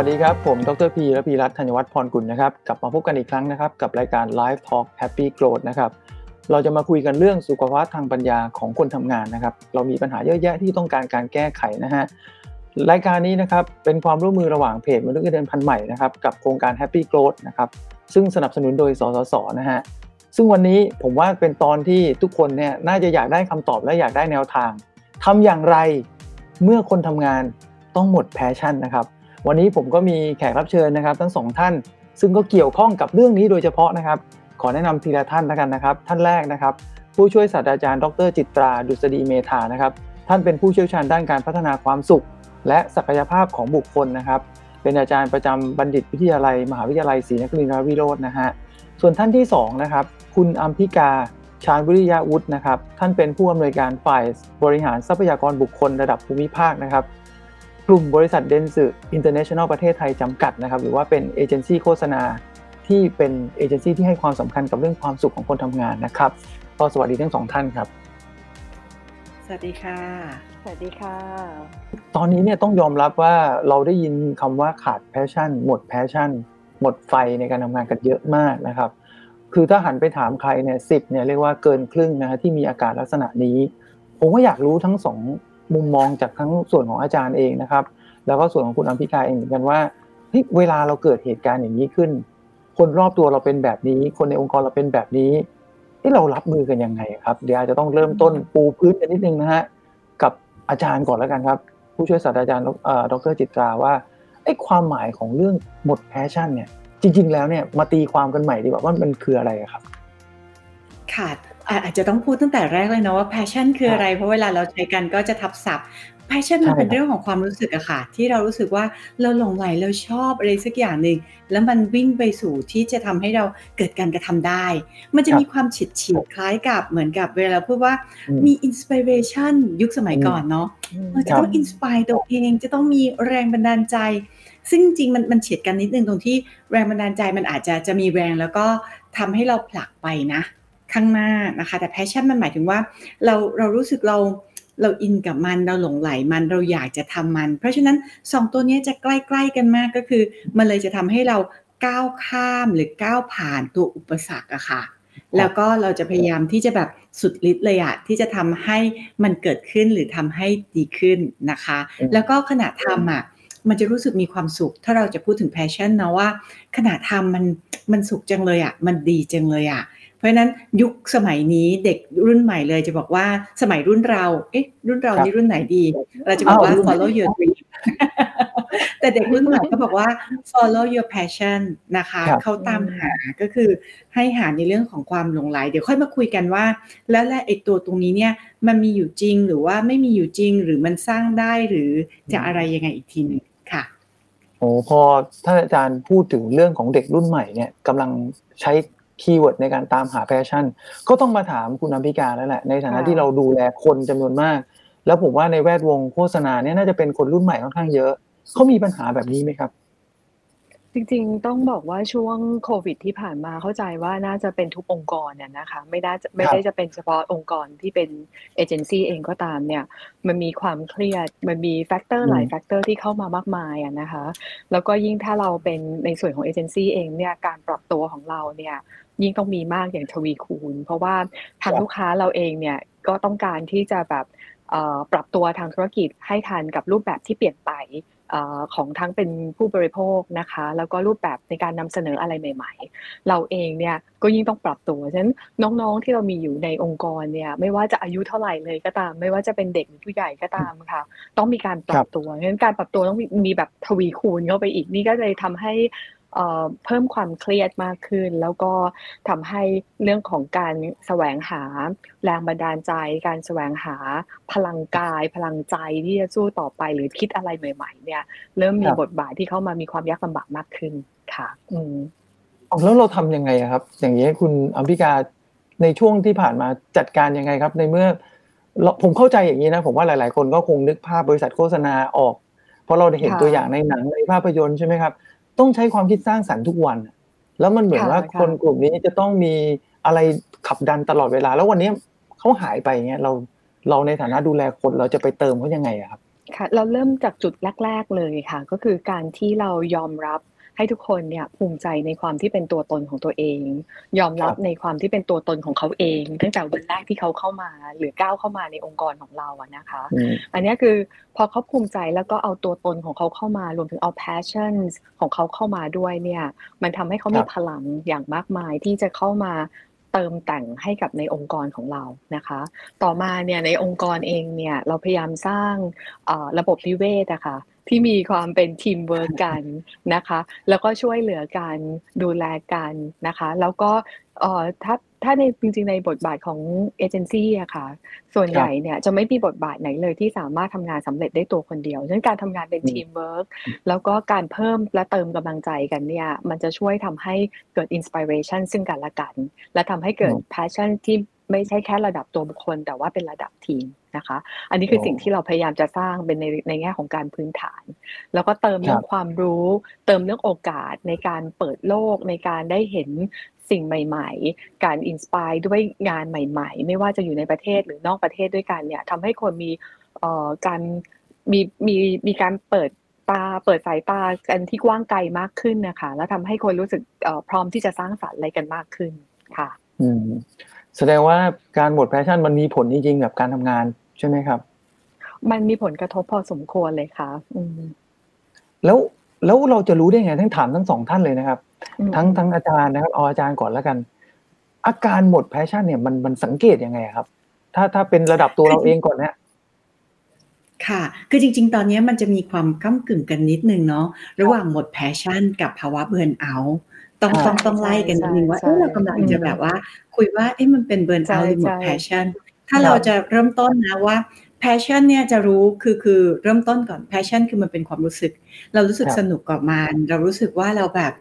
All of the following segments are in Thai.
วัสดีครับ ผม ดรพีและพีรัตน์ธัญวัฒน์พรกุลนะครับ กลับมาพบกันอีกครั้งนะครับ กับรายการ Live Talk Happy Growth นะครับ เราจะมาคุยกันเรื่องสุขภาพทางปัญญาของคนทำงานนะครับ เรามีปัญหาเยอะแยะที่ต้องการการแก้ไขนะฮะ รายการนี้นะครับ เป็นความร่วมมือระหว่างเพจมนุษย์เงินเดือนพันใหม่นะครับ กับโครงการ Happy Growth นะครับ ซึ่งสนับสนุนโดย สสส นะฮะ ซึ่งวันนี้ผมว่าเป็นตอนที่ทุกคนเนี่ยน่าจะอยากได้คำตอบและอยากได้แนวทางทำอย่างไรเมื่อคนทำงานต้องหมดแพชชั่นนะครับ วันนี้ผมก็มีแขกรับเชิญนะครับ ทั้งสองท่าน ซึ่งก็เกี่ยวข้องกับเรื่องนี้โดยเฉพาะนะครับ ขอแนะนำทีละท่านแล้วกันนะครับ ท่านแรกนะครับ ผู้ช่วยศาสตราจารย์ ดร จิตรา ดุษฎีเมธานะครับ ท่านเป็นผู้เชี่ยวชาญด้านการพัฒนาความสุข และศักยภาพของบุคคลนะครับ เป็นอาจารย์ประจำบัณฑิตวิทยาลัย มหาวิทยาลัยศรีนครินทรวิโรจน์นะฮะส่วนท่านที่สองนะครับคุณอัมพิกาชาญวิริยาวุฒินะครับ ท่านเป็นผู้อำนวยการฝ่ายบริหารทรัพยากรบุคคลระดับภูมิภาคนะครับ กลุ่มบริษัทเดนสึอินเตอร์เนชั่นแนลประเทศไทยจำกัดนะครับหรือว่าเป็นเอเจนซี่โฆษณาที่เป็นเอเจนซี่ที่ให้ความสำคัญกับเรื่องความสุขของคนทำงานนะครับก็สวัสดีทั้งสองท่านครับ สวัสดีค่ะ สวัสดีค่ะ ตอนนี้เนี่ยต้องยอมรับว่าเราได้ยินคำว่าขาด passion หมด passion หมดไฟในการทำงานกันเยอะมากนะครับ คือถ้าหันไปถามใครเนี่ยสิบเนี่ยเรียกว่าเกินครึ่งนะฮะที่มีอาการลักษณะนี้ ผมก็อยากรู้ทั้งสอง มุมมองจากทั้งส่วนของอาจารย์เองนะครับ แล้วก็ส่วนของคุณอัมพิกาเองเหมือนกันว่าเฮ้ยเวลาเราเกิดเหตุการณ์อย่างนี้ขึ้น คนรอบตัวเราเป็นแบบนี้ คนในองค์กรเราเป็นแบบนี้ที่เรารับมือกันยังไงครับ เดี๋ยวอาจจะต้องเริ่มต้นปูพื้นกันนิดนึงนะฮะกับอาจารย์ก่อนแล้วกันครับ ผู้ช่วยศาสตราจารย์ดรจิตราว่าไอ้ความหมายของเรื่องหมดแพชชั่นเนี่ยจริง ๆ แล้วเนี่ยมาตีความกันใหม่ดีกว่าว่ามันคืออะไรครับ ค่ะ อาจจะต้องพูดตั้งแต่แรกเลยเนาะว่า passion คืออะไร เพราะเวลาเราใช้กันก็จะทับศัพท์ passion มันเป็นเรื่องของความรู้สึกอะค่ะ ที่เรารู้สึกว่าเราหลงไหลเราชอบอะไรสักอย่างหนึ่งแล้วมันวิ่งไปสู่ที่จะทำให้เราเกิดการกระทำได้ มันจะมีความฉิดฉีดคล้ายกับเหมือนกับเวลาพูดว่ามี inspiration ยุคสมัยก่อนเนาะจะต้อง inspire ตัวเองจะต้องมีแรงบันดาลใจซึ่งจริงมันมันเฉียดกันนิดนึงตรงที่แรงบันดาลใจมันอาจจะจะมีแรงแล้วก็ทำให้เราผลักไปนะ ข้างหน้านะคะ แต่ passion มันหมายถึงว่าเราเรารู้สึกเราเราอินกับมันเราหลงไหลมันเราอยากจะทำมัน เพราะฉะนั้นสองตัวนี้จะใกล้ ๆกันมากก็คือ มันเลยจะทำให้เราก้าวข้ามหรือก้าวผ่านตัวอุปสรรคอะค่ะ แล้วก็เราจะพยายามที่จะแบบสุดฤทธิ์เลยอะที่จะทำให้มันเกิดขึ้นหรือทำให้ดีขึ้นนะคะ แล้วก็ขณะทำอะมันจะรู้สึกมีความสุข ถ้าเราจะพูดถึงแพชชั่นนะว่าขณะทำมันมันสุขจังเลยอะมันดีจังเลยอะเพ ราะฉะนั้นยุคสมัยนี้เด็กรุ่นใหม่เลยจะบอกว่าสมัยรุ่นเรา เอ๊ะ รุ่นเรานี่รุ่นไหนดี เราจะบอกว่า follow your dream แต่เด็กรุ่นใหม่ก็บอกว่า follow your passion นะคะเขาตามหาก็คือให้หาในเรื่องของความหลงไหล เดี๋ยวค่อยมาคุยกันว่า แล้วและไอตัวตรงนี้เนี่ยมันมีอยู่จริงหรือว่าไม่มีอยู่จริงหรือมันสร้างได้หรือจะอะไรยังไงอีกทีนึงค่ะโอ้พอท่านอาจารย์พูดถึงเรื่องของเด็กรุ่นใหม่เนี่ยกำลังใช้ keyword ในการตามหา passion ก็ต้องมาถามคุณอัมพิกาแล้วแหละในฐานะที่เราดูแลคนจำนวนมาก แล้วผมว่าในแวดวงโฆษณาเนี่ยน่าจะเป็นคนรุ่นใหม่ค่อนข้างเยอะเขามีปัญหาแบบนี้ไหมครับ จริงๆ ต้องบอกว่าช่วงโควิดที่ผ่านมาเข้าใจว่าน่าจะเป็นทุกองค์กรเนี่ยนะคะ ไม่ได้ไม่ได้จะเป็นเฉพาะองค์กรที่เป็นเอเจนซี่เองก็ตามเนี่ย มันมีความเครียดมันมี factor หลาย factor ที่เข้ามามากมายอะนะคะ แล้วก็ยิ่งถ้าเราเป็นในส่วนของเอเจนซี่เองเนี่ยการปรับตัวของเราเนี่ย ยิ่งต้องมีมากอย่างทวีคูณ เพราะว่าทางลูกค้าเราเองเนี่ยก็ต้องการที่จะแบบปรับตัวทางธุรกิจให้ทันกับรูปแบบที่เปลี่ยนไปของทั้งเป็นผู้บริโภคนะคะ แล้วก็รูปแบบในการนำเสนออะไรใหม่ ๆ เราเองเนี่ยก็ยิ่งต้องปรับตัวฉะนั้นน้องๆที่เรามีอยู่ในองค์กรเนี่ยไม่ว่าจะอายุเท่าไหร่เลยก็ตาม ไม่ว่าจะเป็นเด็กหรือผู้ใหญ่ก็ตามค่ะ ต้องมีการปรับตัวฉะนั้นการปรับตัวต้องมีแบบทวีคูณเข้าไปอีกนี่ก็เลยทำให้ เพิ่มความเครียดมากขึ้น แล้วก็ทำให้เรื่องของการแสวงหาแรงบันดาลใจ การแสวงหาพลังกาย พลังใจที่จะสู้ต่อไปหรือคิดอะไรใหม่ ๆ เนี่ย เริ่มมีบทบาทที่เข้ามามีความยากลำบากมากขึ้นค่ะ อืมแล้วเราทํำยังไงครับ อย่างนี้คุณอัมพิกาในช่วงที่ผ่านมาจัดการยังไงครับ ในเมื่อผมเข้าใจอย่างนี้นะ ผมว่าหลาย ๆ คนก็คงนึกภาพบริษัทโฆษณาออก เพราะเราได้เห็นตัวอย่างในหนังในภาพยนตร์ใช่ไหมครับ ต้องใช้ความคิดสร้างสรรค์ทุกวัน แล้วมันเหมือนว่าคนกลุ่มนี้จะต้องมีอะไรขับดันตลอดเวลา แล้ววันนี้เขาหายไปเงี้ยเราเราในฐานะดูแลคนเราจะไปเติมเขายังไงครับค่ะเราเริ่มจากจุดแรก ๆเลยค่ะ ก็คือการที่เรายอมรับ ให้ทุกคนเนี่ยภูมิใจในความที่เป็นตัวตนของตัวเอง ยอมรับในความที่เป็นตัวตนของเขาเอง ตั้งแต่วันแรกที่เขาเข้ามา หรือก้าวเข้ามาในองค์กรของเราอะนะคะอืมอันเนี้ยคือพอเขาภูมิใจแล้วก็เอาตัวตนของเขาเข้ามารวมถึงเอา passion ของเขาเข้ามาด้วยเนี่ย มันทำให้เขามีรับพลังอย่างมากมายที่จะเข้ามาเติมแต่งให้กับในองค์กรของเรานะคะ ต่อมาเนี่ยในองค์กรเองเนี่ยเราพยายามสร้างเอ่อระบบนิเวศอะค่ะ ที่มีความเป็นทีมเวิร์กกันนะคะ แล้วก็ช่วยเหลือกันดูแลกันนะคะ แล้วก็เอ่อถ้าถ้าในจริงๆในบทบาทของเอเจนซี่อะค่ะ ส่วนครับใหญ่เนี่ยจะไม่มีบทบาทไหนเลยที่สามารถทำงานสำเร็จได้ตัวคนเดียวฉะนั้นการทำงานเป็นอืมทีมเวิร์กแล้วก็การเพิ่มและเติมกำลังใจกันเนี่ยมันจะช่วยทำให้เกิด inspiration ซึ่งกันและกัน และทำให้เกิด passion ที่ไม่ใช่แค่ระดับตัวบุคคล แต่ว่าเป็นระดับทีม นะคะ อันนี้คือโอ้สิ่งที่เราพยายามจะสร้างเป็นในในแง่ของการพื้นฐาน แล้วก็เติมเรื่อง ครับความรู้ เติมเรื่องโอกาสในการเปิดโลกในการได้เห็นสิ่งใหม่ ๆ การ inspire ด้วยงานใหม่ ๆ ไม่ว่าจะอยู่ในประเทศหรือนอกประเทศด้วยกันเนี่ยทำให้คนมีเอ่อการมีมีมีการเปิดตาเปิดสายตากันที่กว้างไกลมากขึ้นนะคะ แล้วทำให้คนรู้สึกเอ่อพร้อมที่จะสร้างสรรค์อะไรกันมากขึ้นค่ะ อืมแสดงว่าการหมด passion มันมีผลจริงๆกับการทำงาน ใช่ไหมครับ มันมีผลกระทบพอสมควรเลยค่ะ อืมแล้วแล้วเราจะรู้ได้ไงทั้งถามทั้งสองท่านเลยนะครับอืมทั้งทั้งอาจารย์นะครับเอาอาจารย์ก่อนแล้วกัน อาการหมด passion เนี่ยมันมันสังเกตยังไงครับ ถ้าถ้าเป็นระดับตัวเราเองก่อนเนี่ยค่ะ คือจริง ๆ ตอนนี้มันจะมีความก้ำกึ่งกันนิดนึงเนาะ ระหว่างหมด passion กับภาวะ burnout ต้องอ่าต้องต้องไล่กันนิดนึงว่าใช่เออเรากำลังจะอืมแบบว่า คุยว่าเอ๊ะมันเป็น burnout หรือหมดใช่ passion ถ้าครับเราจะเริ่มต้นนะว่า passion เนี่ยจะรู้คือคือเริ่มต้นก่อน passion คือมันเป็นความรู้สึก เรารู้สึกครับสนุกกับมันเรารู้สึกว่าเราแบบ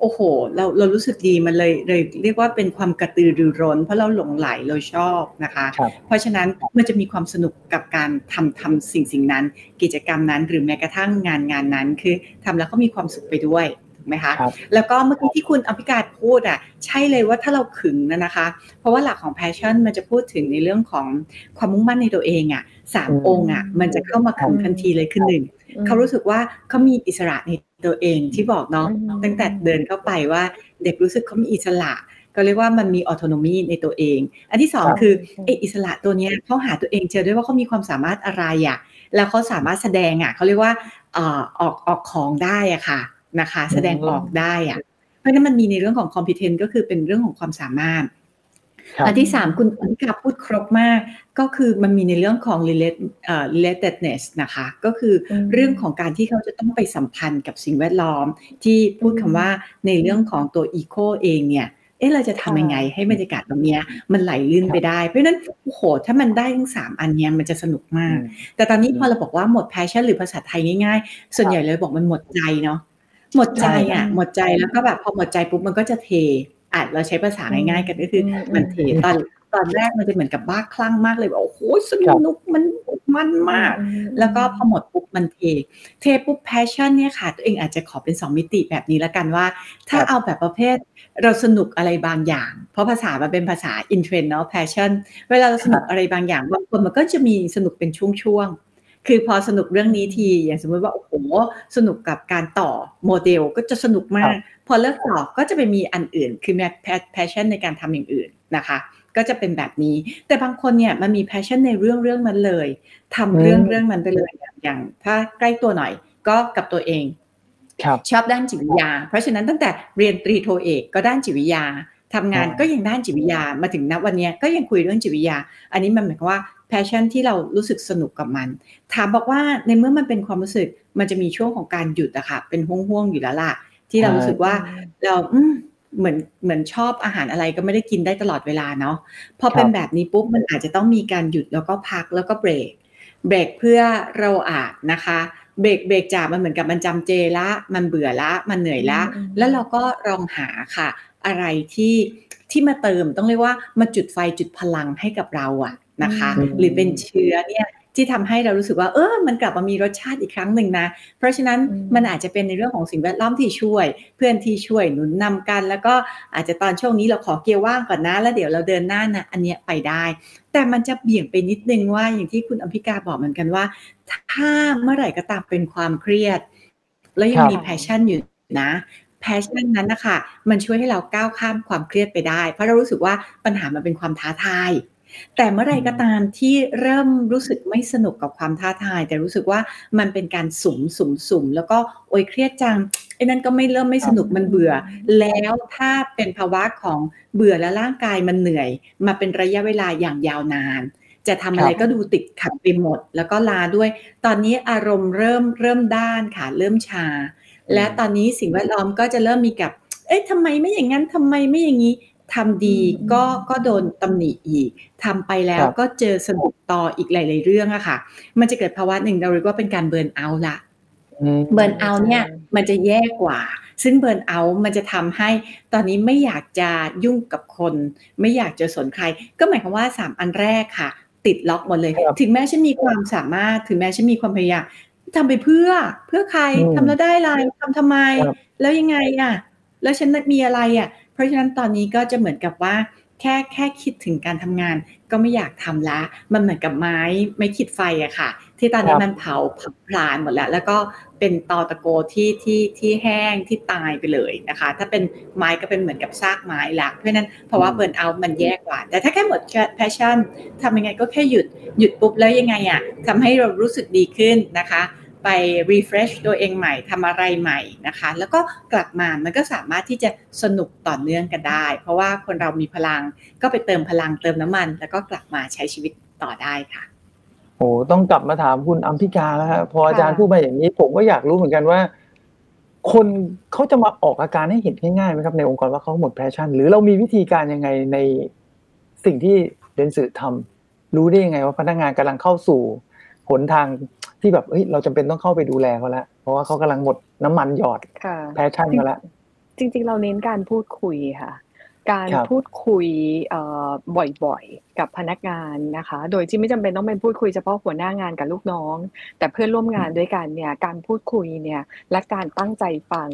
โอ้โห เราเรารู้สึกดีมันเลยเลยเรียกว่าเป็นความกระตือรือร้น เพราะเราหลงใหลเราชอบนะคะครับเพราะฉะนั้นมันจะมีความสนุกกับการทำทำสิ่งสิ่งนั้น กิจกรรมนั้นหรือแม้กระทั่งงานงานนั้น คือทำแล้วก็มีความสุขไปด้วยถูก ไหมคะครับแล้วก็เมื่อกี้ที่คุณอภิการพูดอะใช่เลยว่าถ้าเราขึงนะนะคะ เพราะว่าหลักของ passion มันจะพูดถึงในเรื่องของความมุ่งมั่นในตัวเองอะสามอืมองค์อะมันจะเข้ามาขึงทันทีเลยคือหนึ่งอืมเขารู้สึกว่าเขามีอิสระในตัวเองที่บอกเนาะอืมตั้งแต่เดินเข้าไปว่าเด็กรู้สึกเขามีอิสระก็เรียกว่ามันมีออโตโนมีในตัวเอง อันที่สองครับคือไออิสระตัวเนี้ยเขาหาตัวเองเจอด้วยว่าเขามีความสามารถอะไรอะแล้วเขาสามารถแสดงอะเขาเรียกว่าเอ่อออกออกของได้อะค่ะ นะคะ แสดงออกได้อะเพราะฉะนั้นมันมีในเรื่องของ competence ก็คือเป็นเรื่องของความสามารถครับอันที่สามคุณอนิกาพูดครบมาก ก็คือมันมีในเรื่องของ relate เอ่อ relatedness นะคะ ก็คืออมเรื่องของการที่เขาจะต้องไปสัมพันธ์กับสิ่งแวดล้อม ที่พูดคำว่าในเรื่องของตัว eco เองเนี่ยเอ๊ะเราจะทำยังไงให้บรรยากาศตรงเนี้ยมันไหลลื่นไปได้ เพราะฉะนั้นโอ้โหถ้ามันได้ทั้งสามอันเนี้ยมันจะสนุกมาก แต่ตอนนี้อืมพอเราบอกว่าหมด passion หรือภาษาไทยง่ายๆ ส่วนใหญ่เลยบอกมันหมดใจเนาะ หมดใจอะใช่หมดใจแล้วก็แบบพอหมดใจปุ๊บมันก็จะเทอะเราใช้ภาษาง่ายๆกันก็คืออมมันเทตอนตอนแรกมันจะเหมือนกับบ้าคลั่งมากเลยว่าโอ้โหสนุกมันมันมากอืมแล้วก็พอหมดปุ๊บมันเท เทปุ๊บ passion เนี่ยค่ะ ตัวเองอาจจะขอเป็น 2 มิติแบบนี้ละกันว่า ถ้าครับเอาแบบประเภทเราสนุกอะไรบางอย่าง เพราะภาษามันเป็นภาษา in trend เนาะ passion เวลาเราสนุกอะไรบางอย่างบางคนมันก็จะมีสนุกเป็นช่วงๆ คือพอสนุกเรื่องนี้ทีอย่างสมมติว่าโอ้โหสนุกกับการต่อโมเดลก็จะสนุกมาครักบพอเลิกต่อก็จะไปมีอันอื่น คือมี passion ในการทำอย่างอื่นนะคะ ก็จะเป็นแบบนี้ แต่บางคนเนี่ยมันมี passion ในเรื่องเรื่องนั้นเลยทำเรื่องอืมเรื่องนั้นไปเลยอย่างอย่าง ถ้าใกล้ตัวหน่อยก็กับตัวเองครับชอบด้านจิตวิทยา เพราะฉะนั้นตั้งแต่เรียนตรีโทเอกก็ด้านจิตวิทยาทำงานอ่าก็ยังด้านจิตวิทยามาถึงณวันเนี้ยก็ยังคุยเรื่องจิตวิทยา อันนี้มันหมายความว่า passion ที่เรารู้สึกสนุกกับมัน ถามบอกว่าในเมื่อมันเป็นความรู้สึกมันจะมีช่วงของการหยุดอะค่ะ เป็นห่วงๆอยู่แล้วล่ะ ที่เรารู้สึกว่าเราอืมเหมือนเหมือนชอบอาหารอะไรก็ไม่ได้กินได้ตลอดเวลาเนาะพอเป็นครับแบบนี้ปุ๊บมันอาจจะต้องมีการหยุดแล้วก็พักแล้วก็เบรกเบรกเพื่อเราอาจนะคะเบรกเบรกจากมันเหมือนกับมันจำเจละ มันเบื่อละ มันเหนื่อยละอืมแล้วเราก็ลองหาค่ะ อะไรที่ที่มาเติมต้องเรียกว่ามาจุดไฟจุดพลังให้กับเราอะ นะคะอืมหรือเป็นเชื้อเนี่ยที่ทำให้เรารู้สึกว่าเออมันกลับมามีรสชาติอีกครั้งหนึ่งนะ เพราะฉะนั้นอืมมันอาจจะเป็นในเรื่องของสิ่งแวดล้อมที่ช่วย เพื่อนที่ช่วยหนุนนำกัน แล้วก็อาจจะตอนช่วงนี้เราขอเกียร์ว่างก่อนนะ แล้วเดี๋ยวเราเดินหน้านะอันเนี้ยไปได้ แต่มันจะเบี่ยงไปนิดนึงว่าอย่างที่คุณอัมพิกาบอกเหมือนกันว่า ถ้าเมื่อไหร่ก็ตามเป็นความเครียด แล้วยังครับมี passion อยู่นะ passion นั้นนะคะมันช่วยให้เราก้าวข้ามความเครียดไปได้ เพราะเรารู้สึกว่าปัญหามันเป็นความท้าทาย แต่เมื่อไหร่ก็ตามที่เริ่มรู้สึกไม่สนุกกับความท้าทาย แต่รู้สึกว่ามันเป็นการสุ่มสุ่มสุ่มแล้วก็โอยเครียดจังไอ้นั่นก็ไม่เริ่มไม่สนุกมันเบื่อ แล้วถ้าเป็นภาวะของเบื่อและร่างกายมันเหนื่อย มาเป็นระยะเวลาอย่างยาวนาน จะทำอะไรครับก็ดูติดขัดไปหมด แล้วก็ลาด้วย ตอนนี้อารมณ์เริ่มเริ่มด้านค่ะเริ่มชา และตอนนี้สิ่งแวดล้อมก็จะเริ่มมีกับเอ๊ะทำไมไม่อย่างนั้นทำไมไม่อย่างนี้ ทำดีอืมก็ก็โดนตำหนิอีกทำไปแล้วครับก็เจอสนุกต่ออีกหลาย ๆ เรื่องอะค่ะ มันจะเกิดภาวะหนึ่งเราเรียกว่าเป็นการเบิร์นเอาท์ละอืมเบิร์นเอาท์เนี่ยมันจะแย่กว่า ซึ่งเบิร์นเอาท์มันจะทำให้ตอนนี้ไม่อยากจะยุ่งกับคน ไม่อยากจะสนใคร ก็หมายความว่า 3 อันแรกค่ะ ติดล็อกหมดเลยครับถึงแม้ฉันมีความสามารถ ถึงแม้ฉันมีความพยายามทำไปเพื่อเพื่อใครอืมทำแล้วได้อะไรทำทำไมครับแล้วยังไงอะแล้วฉันมีอะไรอะ เพราะฉะนั้นตอนนี้ก็จะเหมือนกับว่าแค่แค่คิดถึงการทำงานก็ไม่อยากทำละ มันเหมือนกับไม้ไม่คิดไฟอะค่ะ ที่ตอนนี้ครับมันเผาเผาผลาญหมดแล้ว แล้วก็เป็นตอตะโกที่ที่ที่แห้งที่ตายไปเลยนะคะ ถ้าเป็นไม้ก็เป็นเหมือนกับซากไม้ละเพราะฉะนั้นเพราะว่า burnout มันแย่กว่า แต่ถ้าแค่หมด passion ทำยังไงก็แค่หยุดหยุดปุ๊บแล้วยังไงอะทำให้เรารู้สึกดีขึ้นนะคะ ไป refresh ตัวเองใหม่ทำอะไรใหม่นะคะ แล้วก็กลับมามันก็สามารถที่จะสนุกต่อเนื่องกันได้ เพราะว่าคนเรามีพลังก็ไปเติมพลังเติมน้ำมัน แล้วก็กลับมาใช้ชีวิตต่อได้ค่ะโอ้ต้องกลับมาถามคุณอัมพิกาแล้วครับพออาจารย์ค่ะพูดมาอย่างนี้ ผมก็อยากรู้เหมือนกันว่า คนเขาจะมาออกอาการให้เห็นง่ายๆไหมครับในองค์กรว่าเขาหมด passion หรือเรามีวิธีการยังไงในสิ่งที่เด็นโซ่ทำรู้ได้ยังไงว่าพนักงานกำลังเข้าสู่หนทาง ที่แบบเฮ้ยเราจำเป็นต้องเข้าไปดูแลเขาแล้วเพราะว่าเขากำลังหมดน้ำมันหยอดค่ะ passion มาแล้วจริง ๆ เราเน้นการพูดคุยค่ะ การครับพูดคุยเอ่อบ่อยๆกับพนักงานนะคะ โดยที่ไม่จำเป็นต้องเป็นพูดคุยเฉพาะหัวหน้างานกับลูกน้อง แต่เพื่อนร่วมงานด้วยกันเนี่ยการพูดคุยเนี่ยและการตั้งใจฟัง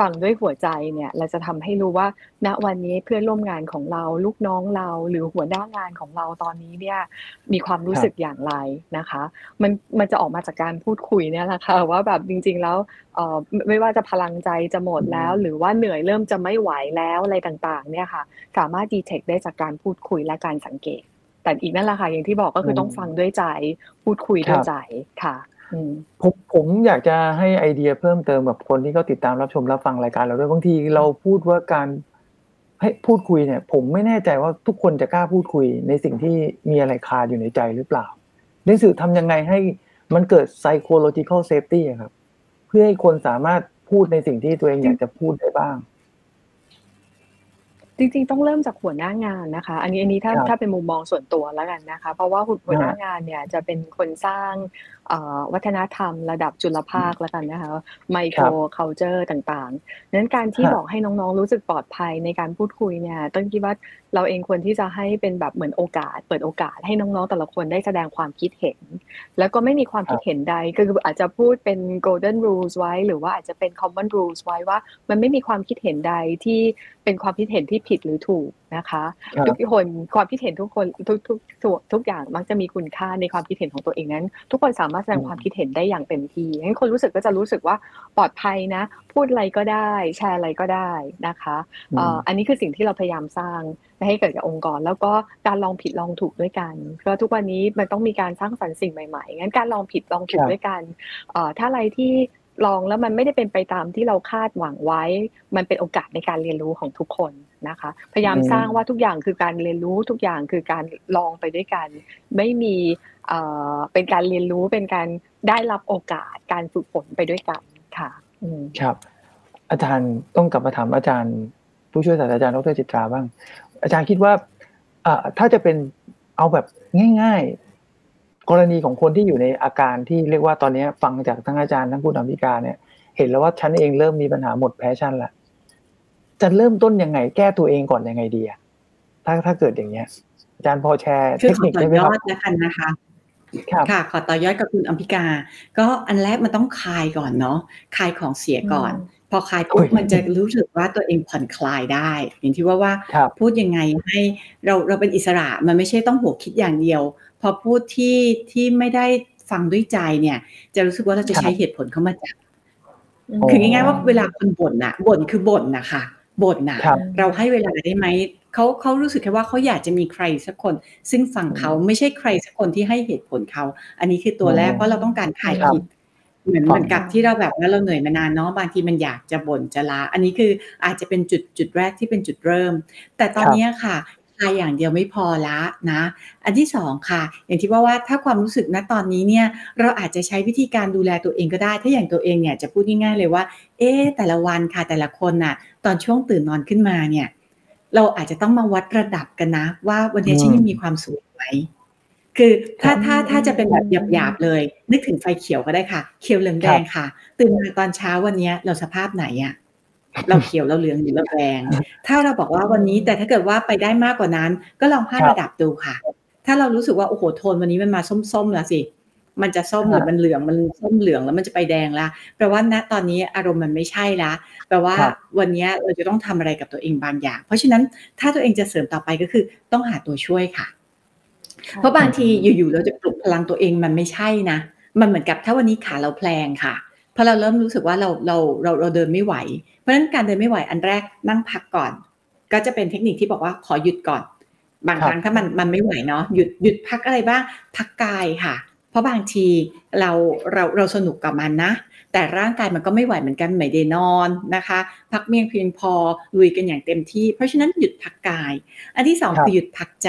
ฟังด้วยหัวใจเนี่ยเราจะทำให้รู้ว่า ณวันนี้เพื่อนร่วมงานของเราลูกน้องเรา หรือหัวหน้างานของเราตอนนี้เนี่ยมีความรู้สึกอย่างไรนะคะ มันมันจะออกมาจากการพูดคุยเนี่ยแหละค่ะว่าแบบจริง ๆ แล้วเอ่อไม่ไม่ว่าจะพลังใจจะหมดแล้ว หรือว่าเหนื่อยเริ่มจะไม่ไหวแล้วอะไรต่างๆเนี่ยค่ะสามารถดีเทคได้จากการพูดคุยและการสังเกต แต่อีกนั่นแหละค่ะอย่างที่บอกก็คือต้องฟังด้วยใจ พูดคุยด้วยใจค่ะอืมผมผมอยากจะให้ไอเดียเพิ่มเติมกับคนที่เขาติดตามรับชมรับฟังรายการเราด้วยบางทีเราพูดว่าการให้พูดคุยเนี่ย ผมไม่แน่ใจว่าทุกคนจะกล้าพูดคุยในสิ่งที่มีอะไรคาอยู่ในใจหรือเปล่าหนังสือทำยังไงให้มันเกิด psychological safety อะครับ เพื่อให้คนสามารถพูดในสิ่งที่ตัวเองอยากจะพูดได้บ้าง จริงๆต้องเริ่มจากหัวหน้างานนะคะ อันนี้อันนี้ถ้าครับถ้าเป็นมุมมองส่วนตัวแล้วกันนะคะ เพราะว่าหัวหน้างานเนี่ยจะเป็นคนสร้างเอ่อวัฒนธรรมระดับจุลภาคแล้วกันนะคะไมโครเคาเจอร์ต่างๆนั้นการที่ครับบอกให้น้องๆรู้สึกปลอดภัยในการพูดคุยเนี่ยต้นคิดว่าเราเองควรที่จะให้เป็นแบบเหมือนโอกาส เปิดโอกาสให้น้องๆแต่ละคนได้แสดงความคิดเห็น แล้วก็ไม่มีความคิดเห็นใดก็คืออาจจะพูดเป็น golden rules ไว้ หรือว่าอาจจะเป็น common rules ไว้ว่า มันไม่มีความคิดเห็นใดที่เป็นความคิดเห็นที่ผิดหรือถูกนะคะครับทุกคนความคิดเห็นทุกคนทุกทุกทุกทุกอย่างมักจะมีคุณค่าในความคิดเห็นของตัวเองนั้น ทุกคนสามารถแสดงอืมความคิดเห็นได้อย่างเต็มที่งั้นคนรู้สึกก็จะรู้สึกว่าปลอดภัยนะ พูดอะไรก็ได้ แชร์อะไรก็ได้นะคะเอ่ออันนี้คือสิ่งที่เราพยายามสร้างให้เกิดกับองค์กร แล้วก็การลองผิดลองถูกด้วยกันเพราะทุกวันนี้มันต้องมีการสร้างสรรค์สิ่งใหม่ๆงั้นการลองผิดลองถูกครับด้วยกันเอ่อถ้าอะไรที่ ลองแล้วมันไม่ได้เป็นไปตามที่เราคาดหวังไว้ มันเป็นโอกาสในการเรียนรู้ของทุกคนนะคะ พยายามอืมสร้างว่าทุกอย่างคือการเรียนรู้ทุกอย่างคือการลองไปด้วยกัน ไม่มีเอ่อเป็นการเรียนรู้เป็นการได้รับโอกาสการฝึกฝนไปด้วยกันค่ะอืมครับ อาจารย์ต้องกลับมาถามอาจารย์ ผู้ช่วยศาสตราจารย์ดรจิตราบ้าง อาจารย์คิดว่าอ่าถ้าจะเป็นเอาแบบง่ายๆ กรณีของคนที่อยู่ในอาการที่เรียกว่าตอนนี้ฟังจากทั้งอาจารย์ทั้งคุณอัมพิกาเนี่ย เห็นแล้วว่าฉันเองเริ่มมีปัญหาหมด passion ละจะเริ่มต้นยังไง แก้ตัวเองก่อนยังไงดีอะถ้าถ้าเกิดอย่างเงี้ย อาจารย์พอแชร์คือเทคนิคขอต่อยอดได้ไหมครับแล้วกันนะคะครับค่ะขอต่อยอดกับคุณอัมพิกา ก็อันแรกมันต้องคลายก่อนเนาะคลายของเสียก่อนอืมพอคลายปุ๊บโอ้ยมันจะรู้สึกว่าตัวเองผ่อนคลายได้ อย่างที่ว่าว่าครับพูดยังไงให้เราเราเป็นอิสระมันไม่ใช่ต้องหัวคิดอย่างเดียว พอพูดที่ที่ไม่ได้ฟังด้วยใจเนี่ย จะรู้สึกว่าเราจะครับใช้เหตุผลเข้ามาจับอืมคือง่ายๆว่าเวลาคนบ่นน่ะบ่นคือบ่นนะคะบ่นน่ะครับเราให้เวลาได้ไหมเขาเขารู้สึกแค่ว่าเขาอยากจะมีใครสักคน ซึ่งฟังเขาไม่ใช่ใครสักคนที่ให้เหตุผลเขา อันนี้คือตัวแรกอืมเพราะเราต้องการคลายครับคิดเหมือนฟังเหมือนกับที่เราแบบว่าเราเหนื่อยมานานเนาะบางทีมันอยากจะบ่นจะลา อันนี้คืออาจจะเป็นจุดจุดแรกที่เป็นจุดเริ่ม แต่ตอนครับเนี้ยค่ะคลายอย่างเดียวไม่พอละนะ อันที่สองค่ะ อย่างที่ว่าว่าถ้าความรู้สึกณตอนนี้เนี่ยเราอาจจะใช้วิธีการดูแลตัวเองก็ได้ ถ้าอย่างตัวเองเนี่ยจะพูดง่ายๆเลยว่า เอ๊ะแต่ละวันค่ะแต่ละคนน่ะ ตอนช่วงตื่นนอนขึ้นมาเนี่ย เราอาจจะต้องมาวัดระดับกันนะ ว่าวันนี้ฉันยังมีความสุขไหมคือถ้าถ้าถ้าจะเป็นแบบหยาบๆเลย นึกถึงไฟเขียวก็ได้ค่ะ เขียวเหลืองแดงค่ะ ตื่นมาตอนเช้าวันเนี้ยเราสภาพไหนอะ เราเขียวเราเหลืองหรือเราแดง ถ้าเราบอกว่าวันนี้แต่ถ้าเกิดว่าไปได้มากกว่านั้น ก็ลองห้าครับระดับดูค่ะ ถ้าเรารู้สึกว่าโอ้โหโทนวันนี้มันมาส้มๆแล้วสิมันจะส้มหรือมันเหลืองมันส้มเหลืองแล้วมันจะไปแดงละแปลว่าณตอนนี้อารมณ์มันไม่ใช่ละแปลว่าครับวันนี้เราจะต้องทำอะไรกับตัวเองบางอย่าง เพราะฉะนั้นถ้าตัวเองจะเสริมต่อไปก็คือต้องหาตัวช่วยค่ะ เพราะบางทีอยู่ๆเราจะปลุกพลังตัวเองมันไม่ใช่นะมันเหมือนกับถ้าวันนี้ขาเราแพลงค่ะเพราะเราเริ่มรู้สึกว่าเราเราเราเราเดินไม่ไหว เพราะฉะนั้นการเดินไม่ไหวอันแรกนั่งพักก่อน ก็จะเป็นเทคนิคที่บอกว่าขอหยุดก่อน บางครับครั้งถ้ามันมันไม่ไหวเนาะหยุดหยุดพักอะไรบ้างพักกายค่ะ เพราะบางทีเราเราเราสนุกกับมันนะแต่ร่างกายมันก็ไม่ไหวเหมือนกันไม่ได้นอนนะคะ พักเมียงเพียงพอลุยกันอย่างเต็มที่ เพราะฉะนั้นหยุดพักกาย อันที่สองครับคือหยุดพักใจ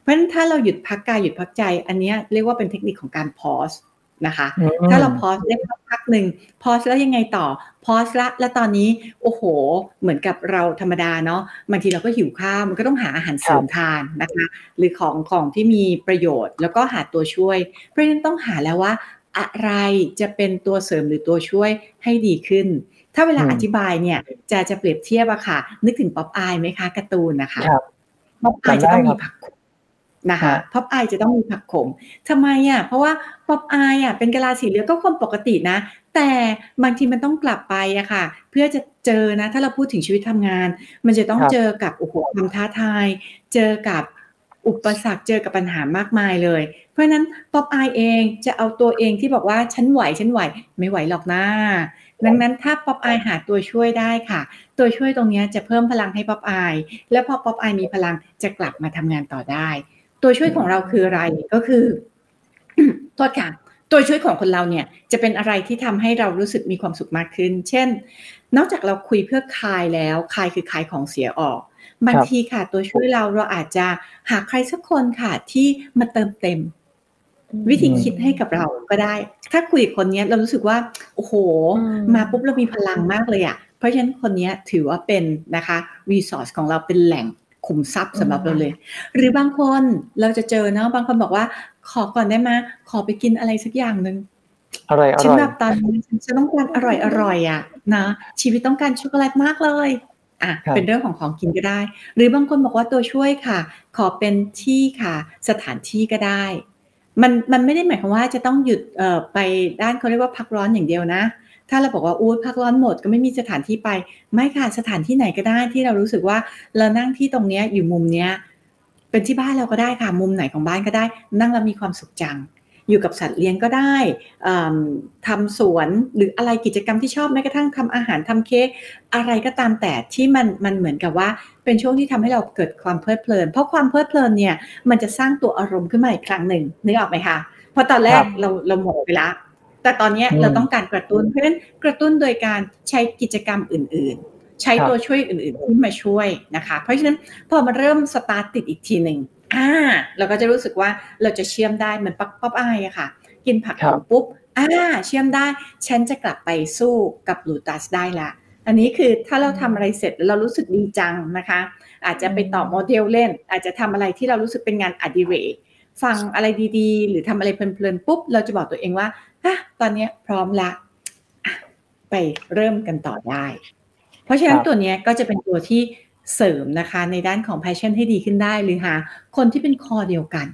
เพราะฉะนั้นถ้าเราหยุดพักกายหยุดพักใจ อันเนี้ยเรียกว่าเป็นเทคนิคของการพอส นะคะอืมถ้าเราพอสได้พักพักหนึ่งพอสแล้วยังไงต่อพอสละแล้วตอนนี้โอ้โห เหมือนกับเราธรรมดาเนาะบางทีเราก็หิวข้าวมันก็ต้องหาอาหารเสริมทานนะคะ หรือของของที่มีประโยชน์ แล้วก็หาตัวช่วย เพราะฉะนั้นต้องหาแล้วว่า อะไรจะเป็นตัวเสริมหรือตัวช่วยให้ดีขึ้นถ้าเวลาอืมอธิบายเนี่ยจะจะเปรียบเทียบอะค่ะ นึกถึงป๊อปอายไหมคะการ์ตูนนะคะครับป๊อปอายจะต้องมีจำได้ครับผักขม นะคะฮะป๊อปอายจะต้องมีผักขมทำไมอะเพราะว่าป๊อปอายอะเป็นกะลาสีเหลืองก็คนปกตินะ แต่บางทีมันต้องกลับไปอะค่ะ เพื่อจะเจอนะ ถ้าเราพูดถึงชีวิตทำงาน มันจะต้องครับเจอกับโอ้โหความท้าทาย เจอกับอุปสรรคเจอกับปัญหามากมายเลย เพราะฉะนั้นป๊อปอายเองจะเอาตัวเองที่บอกว่าฉันไหวฉันไหวไม่ไหวหรอกนะดังนั้นถ้าป๊อปอายหาตัวช่วยได้ค่ะ ตัวช่วยตรงเนี้ยจะเพิ่มพลังให้ป๊อปอาย แล้วพอป๊อปอายมีพลังจะกลับมาทำงานต่อได้ ตัวช่วยของเราคืออะไรก็คือ tool ค่ะตัวช่วยของคนเราเนี่ยจะเป็นอะไรที่ทำให้เรารู้สึกมีความสุขมากขึ้น เช่น นอกจากเราคุยเพื่อคลายแล้วคลายคือคลายของเสียออกบางทีค่ะ ตัวช่วยเราเราอาจจะหาใครสักคนค่ะที่มาเติมเต็ม วิธีคิดให้กับเราก็ได้ ถ้าคุยกับคนเนี้ยเรารู้สึกว่า โอ้โหอืมมาปุ๊บเรามีพลังมากเลยอะ่ะ เพราะฉะนั้นคนเนี้ยถือว่าเป็นนะคะรีซอสของเราเป็นแหล่ง ขุมทรัพย์สำหรับเราเลย หรือบางคนเราจะเจอเนาะบางคนบอกว่า ขอก่อนได้ไหมขอไปกินอะไรสักอย่างหนึ่งอะไรอฉันร่อยแบบตอนนี้ฉันจะต้องการอร่อยอร่อยอะนะชีวิตต้องการช็อกโกแลตมากเลยอะครับเป็นเรื่องของของกินก็ได้ หรือบางคนบอกว่าตัวช่วยค่ะ ขอเป็นที่ค่ะ สถานที่ก็ได้ มันมันไม่ได้หมายความว่าจะต้องหยุดเอ่อไปด้านเขาเรียกว่าพักร้อนอย่างเดียวนะ ถ้าเราบอกว่าอู้พักร้อนหมดก็ไม่มีสถานที่ไป ไม่ค่ะสถานที่ไหนก็ได้ที่เรารู้สึกว่าเรานั่งที่ตรงเนี้ยอยู่มุมเนี้ยเป็นที่บ้านเราก็ได้ค่ะมุมไหนของบ้านก็ได้ นั่งแล้วมีความสุขจัง อยู่กับสัตว์เลี้ยงก็ได้อืมทำสวนหรืออะไรกิจกรรมที่ชอบแม้กระทั่งทำอาหารทำเค้กอะไรก็ตามแต่ที่มันมันเหมือนกับว่า เป็นช่วงที่ทำให้เราเกิดความเพลิดเพลิน เพราะความเพลิดเพลินเนี่ยมันจะสร้างตัวอารมณ์ขึ้นมาอีกครั้งหนึ่งนึกออกไหมคะเพราะตอนแรกครับเราเราหมดไปละ แต่ตอนเนี้ยอืมเราต้องการกระตุ้นเพราะฉะนั้นกระตุ้นโดยการใช้กิจกรรมอื่น ๆ ใช้ครับตัวช่วยอื่นๆที่มาช่วยนะคะ เพราะฉะนั้นพอมันเริ่มสตาร์ทติดอีกทีหนึ่งอ่าเราก็จะรู้สึกว่าเราจะเชื่อมได้เหมือนป๊อปป๊อปอายอะค่ะ กินผักครับของปุ๊บอ่าเชื่อมได้ ฉันจะกลับไปสู้กับบรูตัสได้ละ อันนี้คือถ้าเราทำอะไรเสร็จแล้วเรารู้สึกดีจังนะคะ อาจจะไปต่อโมเดลเล่น อาจจะทำอะไรที่เรารู้สึกเป็นงานอดิเรกฟังอะไรดีๆ หรือทำอะไรเพลินๆปุ๊บ เราจะบอกตัวเองว่า อะตอนเนี้ยพร้อมละอะไปเริ่มกันต่อได้ เพราะฉะนั้นครับตัวเนี้ยก็จะเป็นตัวที่เสริมนะคะ ในด้านของ passion ให้ดีขึ้นได้หรือหาคนที่เป็นคอเดียวกัน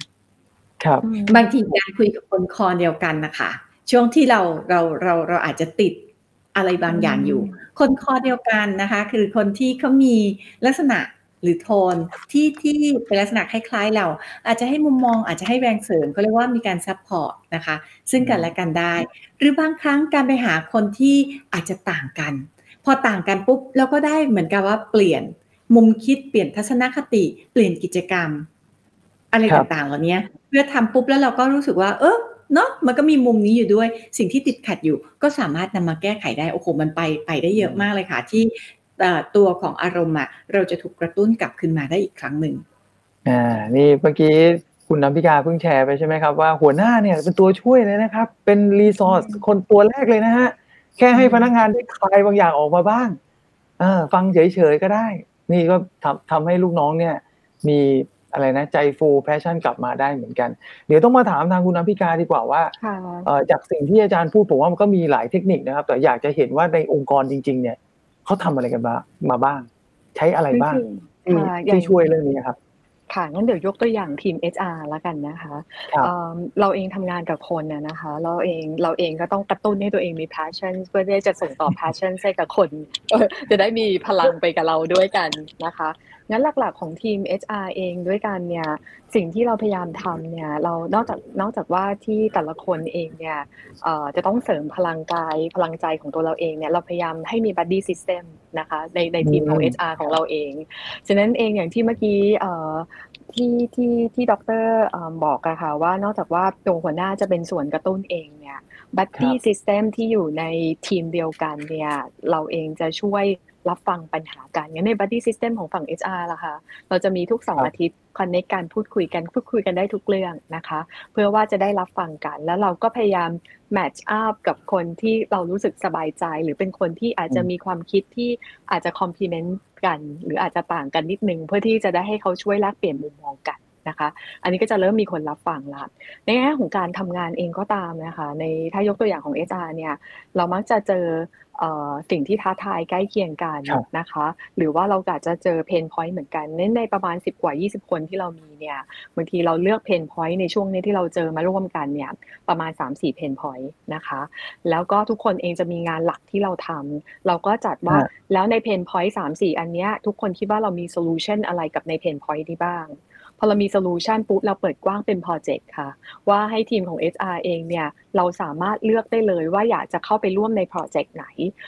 ครับอืมบางทีการคุยกับคนคอเดียวกันน่ะค่ะช่วงที่เราเราเราเราอาจจะติดอะไรบางอย่างอยู่ คนคอเดียวกันนะคะ คือคนที่เขามีลักษณะ หรือโทนที่ที่เป็นลักษณะคล้ายๆเรา อาจจะให้มุมมองอาจจะให้แรงเสริมเขาเรียกว่ามีการซัปพอร์ตนะคะ ซึ่งกันและกันได้ หรือบางครั้งการไปหาคนที่อาจจะต่างกัน พอต่างกันปุ๊บเราก็ได้เหมือนกับว่าเปลี่ยนมุมคิดเปลี่ยนทัศนคติ เปลี่ยนกิจกรรม อะไรรต่างๆเหล่านี้เพื่อทำปุ๊บแล้วเราก็รู้สึกว่า เออเนาะมันก็มีมุมนี้อยู่ด้วยสิ่งที่ติดขัดอยู่ ก็สามารถนำมาแก้ไขได้โอ้โฮมันไปไปได้เยอะมากเลยค่ะ ที่ ตัวของอารมณ์อะเราจะถูกกระตุ้นกลับคืนมาได้อีกครั้งหนึ่งอานี่เมื่อกี้คุณน้ำพิกาเพิ่งแชร์ไปใช่ไหมครับว่าหัวหน้าเนี่ยเป็นตัวช่วยเลยนะครับ เป็น resource อืมคนตัวแรกเลยนะครับแค่ให้พนักงานได้คลายบางอย่างออกมาบ้างเออฟังเฉยๆก็ได้ นี่ก็ทำทำให้ลูกน้องเนี่ย มีอะไรนะใจฟู passion กลับมาได้เหมือนกัน เดี๋ยวต้องมาถามทางคุณน้ำพิกาดีกว่าว่าค่ะเอ่อจากสิ่งที่อาจารย์พูดผมว่ามันก็มีหลายเทคนิคนะครับ แต่อยากจะเห็นว่าในองค์กรจริง ๆ เนี่ย เขาทำอะไรกันบ้างมาบ้าง ใช้อะไรบ้างคือที่ค่ะอย่าที่งช่วยเรื่องนี้อะครับ?ค่ะงั้นเดี๋ยวยกตัวอย่างทีม HR แล้วกันนะคะครับเอ่อเราเองทำงานกับคนอะนะคะ เราเองเราเองก็ต้องกระตุ้นให้ตัวเองมี passion เพื่อที่จะส่งต่อ passion ให้กับคนเออจะได้มีพลังไปกับเราด้วยกันนะคะ งั้นหลักๆของทีม HR เองด้วยกันเนี่ย สิ่งที่เราพยายามทำเนี่ย เรานอกจากนอกจากว่าที่แต่ละคนเองเนี่ยเอ่อจะต้องเสริมพลังกายพลังใจของตัวเราเองเนี่ย เราพยายามให้มี buddy system นะคะในในอืทีมของม HR ของเราเอง ฉะนั้นเองอย่างที่เมื่อกี้เอ่อที่ที่ที่ดอกเตอร์เอ่อบอกอะค่ะว่านอกจากว่าตัวหัวหน้าจะเป็นส่วนกระตุ้นเองเนี่ยครั buddy บ system ที่อยู่ในทีมเดียวกันเนี่ย เราเองจะช่วย รับฟังปัญหากันงั้นใน buddy system ของฝั่ง HR ล่ะคะเราจะมีทุก2อาทิตย์ครับ connect กันพูดคุยกันพูดคุยกันได้ทุกเรื่องนะคะ เพื่อว่าจะได้รับฟังกัน แล้วเราก็พยายามแมตช์อัปกับคนที่เรารู้สึกสบายใจ หรือเป็นคนที่อาจอืจะมมีความคิดที่อาจจะคอมพลีเมนต์กัน หรืออาจจะต่างกันนิดหนึ่งเพื่อที่จะได้ให้เขาช่วยแลกเปลี่ยนมุมมองกัน นะคะ อันนี้ก็จะเริ่มมีคนรับฟังแล้วในแง่ของการทำงานเองก็ตามนะคะ ในถ้ายกตัวอย่างของ HR เนี่ย เรามักจะเจอเอ่อสิ่งที่ท้าทายใกล้เคียงกันครับนะคะ หรือว่าเราอาจจะเจอเพนพ็อยนต์เหมือนกันในในประมาณ 10 กว่า 20 คนที่เรามีเนี่ยบางทีเราเลือก pain point ในช่วงนี้ที่เราเจอมาร่วมกันเนี่ยประมาณ 3-4 pain point นะคะ แล้วก็ทุกคนเองจะมีงานหลักที่เราทำเราก็จัดว่าอาแล้วใน pain point 3-4อันเนี้ยทุกคนคิดว่าเรามี solution อะไรกับใน pain point นี้บ้าง พอเรามี solution ปุ๊บเราเปิดกว้างเป็นโปรเจกต์ค่ะ ว่าให้ทีมของ HR เองเนี่ยเราสามารถเลือกได้เลยว่าอยากจะเข้าไปร่วมในโปรเจกต์ไหน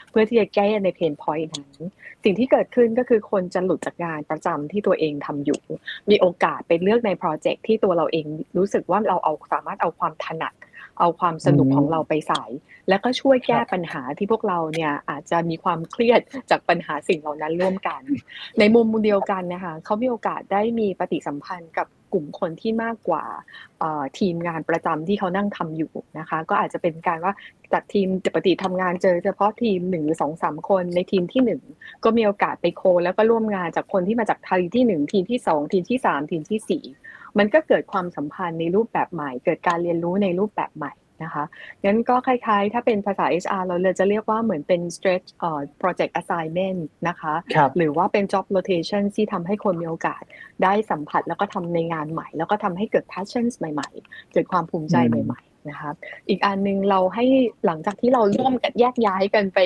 เพื่อที่จะแก้ใน pain point นั้น สิ่งที่เกิดขึ้นก็คือคนจะหลุดจากงานประจำที่ตัวเองทำอยู่ มีโอกาสไปเลือกในโปรเจกต์ที่ตัวเราเองรู้สึกว่าเราเอาสามารถเอาความถนัด เอาความสนุกของอืมเราไปใส่ แล้วก็ช่วยคแก้รับปัญหาที่พวกเราเนี่ยอาจจะมีความเครียดจากปัญหาสิ่งเหล่านั้นร่วมกัน ในมุมเดียวกันน่ะค่ะเขามีโอกาสได้มีปฏิสัมพันธ์กับกลุ่มคนที่มากกว่าเอ่อทีมงานประจำที่เขานั่งทำอยู่นะคะ ก็อาจจะเป็นการว่าจัดทีมปกติทำงานเจอเฉพาะทีม1หรือ2-3คนในทีมที่1ก็มีโอกาสไปโค แล้วก็ร่วมงานจากคนที่มาจากทีมที่1ทีมที่2ทีมที่3ทีมทีสี่4 มันก็เกิดความสัมพันธ์ในรูปแบบใหม่ เกิดการเรียนรู้ในรูปแบบใหม่นะคะงั้นก็คล้ายๆ ถ้าเป็นภาษา HR เราเลยจะเรียกว่าเหมือนเป็น stretch เอ่อพรอเจกต์ assignment นะคะครับหรือว่าเป็น job rotation ที่ทำให้คนมีโอกาส ได้สัมผัสแล้วก็ทำในงานใหม่ แล้วก็ทำให้เกิด passions ใหม่ๆ เกิดความภูมิใจอืมใหม่ๆ นะคะอีกอันหนึ่งเราให้หลังจากที่เราร่วมกันแยกย้ายกันไป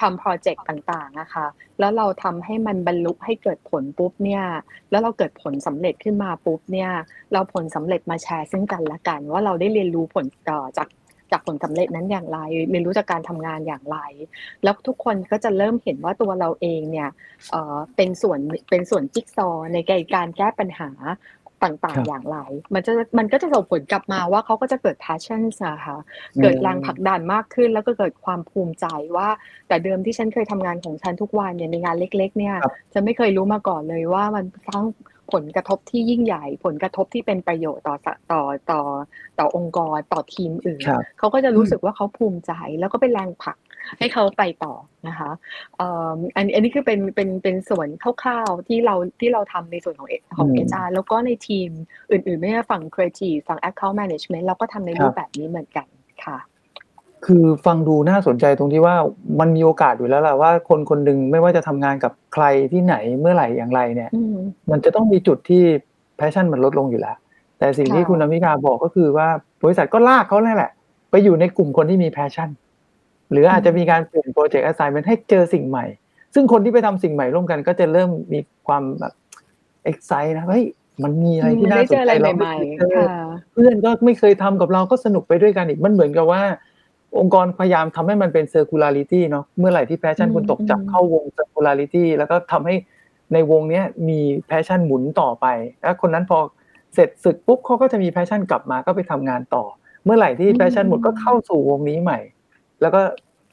ทำพรเจกต์ต่างๆอะคะแล้วเราทำให้มันบรรลุให้เกิดผลปุ๊บเนี่ยแล้วเราเกิดผลสำเร็จขึ้นมาปุ๊บเนี่ยเราผลสำเร็จมาแชร์ซึ่งกันและกัน ว่าเราได้เรียนรู้ผลเอ่อจากจากผลสำเร็จนั้นอย่างไรเรียนรู้จากการทำงานอย่างไร แล้วทุกคนก็จะเริ่มเห็นว่าตัวเราเองเนี่ยเอ่อเป็นส่วนเป็นส่วนจิ๊กซอว์ในการแก้ปัญหา ต่าคงรัๆบอย่างไร มันจะมันก็จะส่งผลกลับมาว่าเขาก็จะเกิด passions อะค่ะเกิดแรงผลักดันมากขึ้น แล้วก็เกิดความภูมิใจว่า แต่เดิมที่ฉันเคยทำงานของฉันทุกวันเนี่ยในงานเล็ก ๆ เนี่ยครับฉันไม่เคยรู้มาก่อนเลยว่ามันทั้งผลกระทบที่ยิ่งใหญ่ ผลกระทบที่เป็นประโยชน์ต่อสต่อต่อต่อองค์กรต่อทีมอื่นครับเขาก็จะอืรู้มสึกว่าเขาภูมิใจ แล้วก็เป็นแรงผลัก ให้เขาไปต่อนะคะเอ่ออันอันนี้คือเป็นเป็นเป็นส่วนคร่าวๆที่เราที่เราทำในส่วนของเอขอืองม HR แล้วก็ในทีมอื่นๆ ไม่ว่าฝั่งครีเอทิฟฝั่ง account management เราก็ทำในครูรัปบแบบนี้เหมือนกันค่ะ คือฟังดูน่าสนใจตรงที่ว่ามันมีโอกาสอยู่แล้วแหละว่าคนคนหนึ่งไม่ว่าจะทำงานกับใครที่ไหนเมื่อไหร่อย่างไรเนี่ยอืมมันจะต้องมีจุดที่ passion มันลดลงอยู่แล้ว แต่สิ่งที่ค่ะคุณอมิกาบอกก็คือว่าบริษัทก็ลากเขาแหละไปอยู่ในกลุ่มคนที่มี passion หรืออาจจะมีการเปลี่ยนโปรเจกต์ assignment ให้เจอสิ่งใหม่ ซึ่งคนที่ไปทำสิ่งใหม่ร่วมกัน ก็จะเริ่มมีความแบบ excite นะเฮ้ยมันมีอะไรที่มันน่าได้สเจนออะใจไรเราใหม่ไม่เคยๆเจอค่ะเพื่อนก็ไม่เคยทำกับเราก็สนุกไปด้วยกันอีกมันเหมือนกับว่า องค์กรพยายามทำให้มันเป็น circularity เนาะเมื่อไหร่ที่ passion อืมคุณตกจับอืมเข้าวง circularity แล้วก็ทำให้ในวงเนี้ยมี passion หมุนต่อไปแล้วคนนั้นพอเสร็จศึกปุ๊บเขาก็จะมี passion กลับมาก็ไปทำงานต่อ เมื่อไหร่ที่ passion หมดก็เข้าสู่วงนี้ใหม่ แล้วก็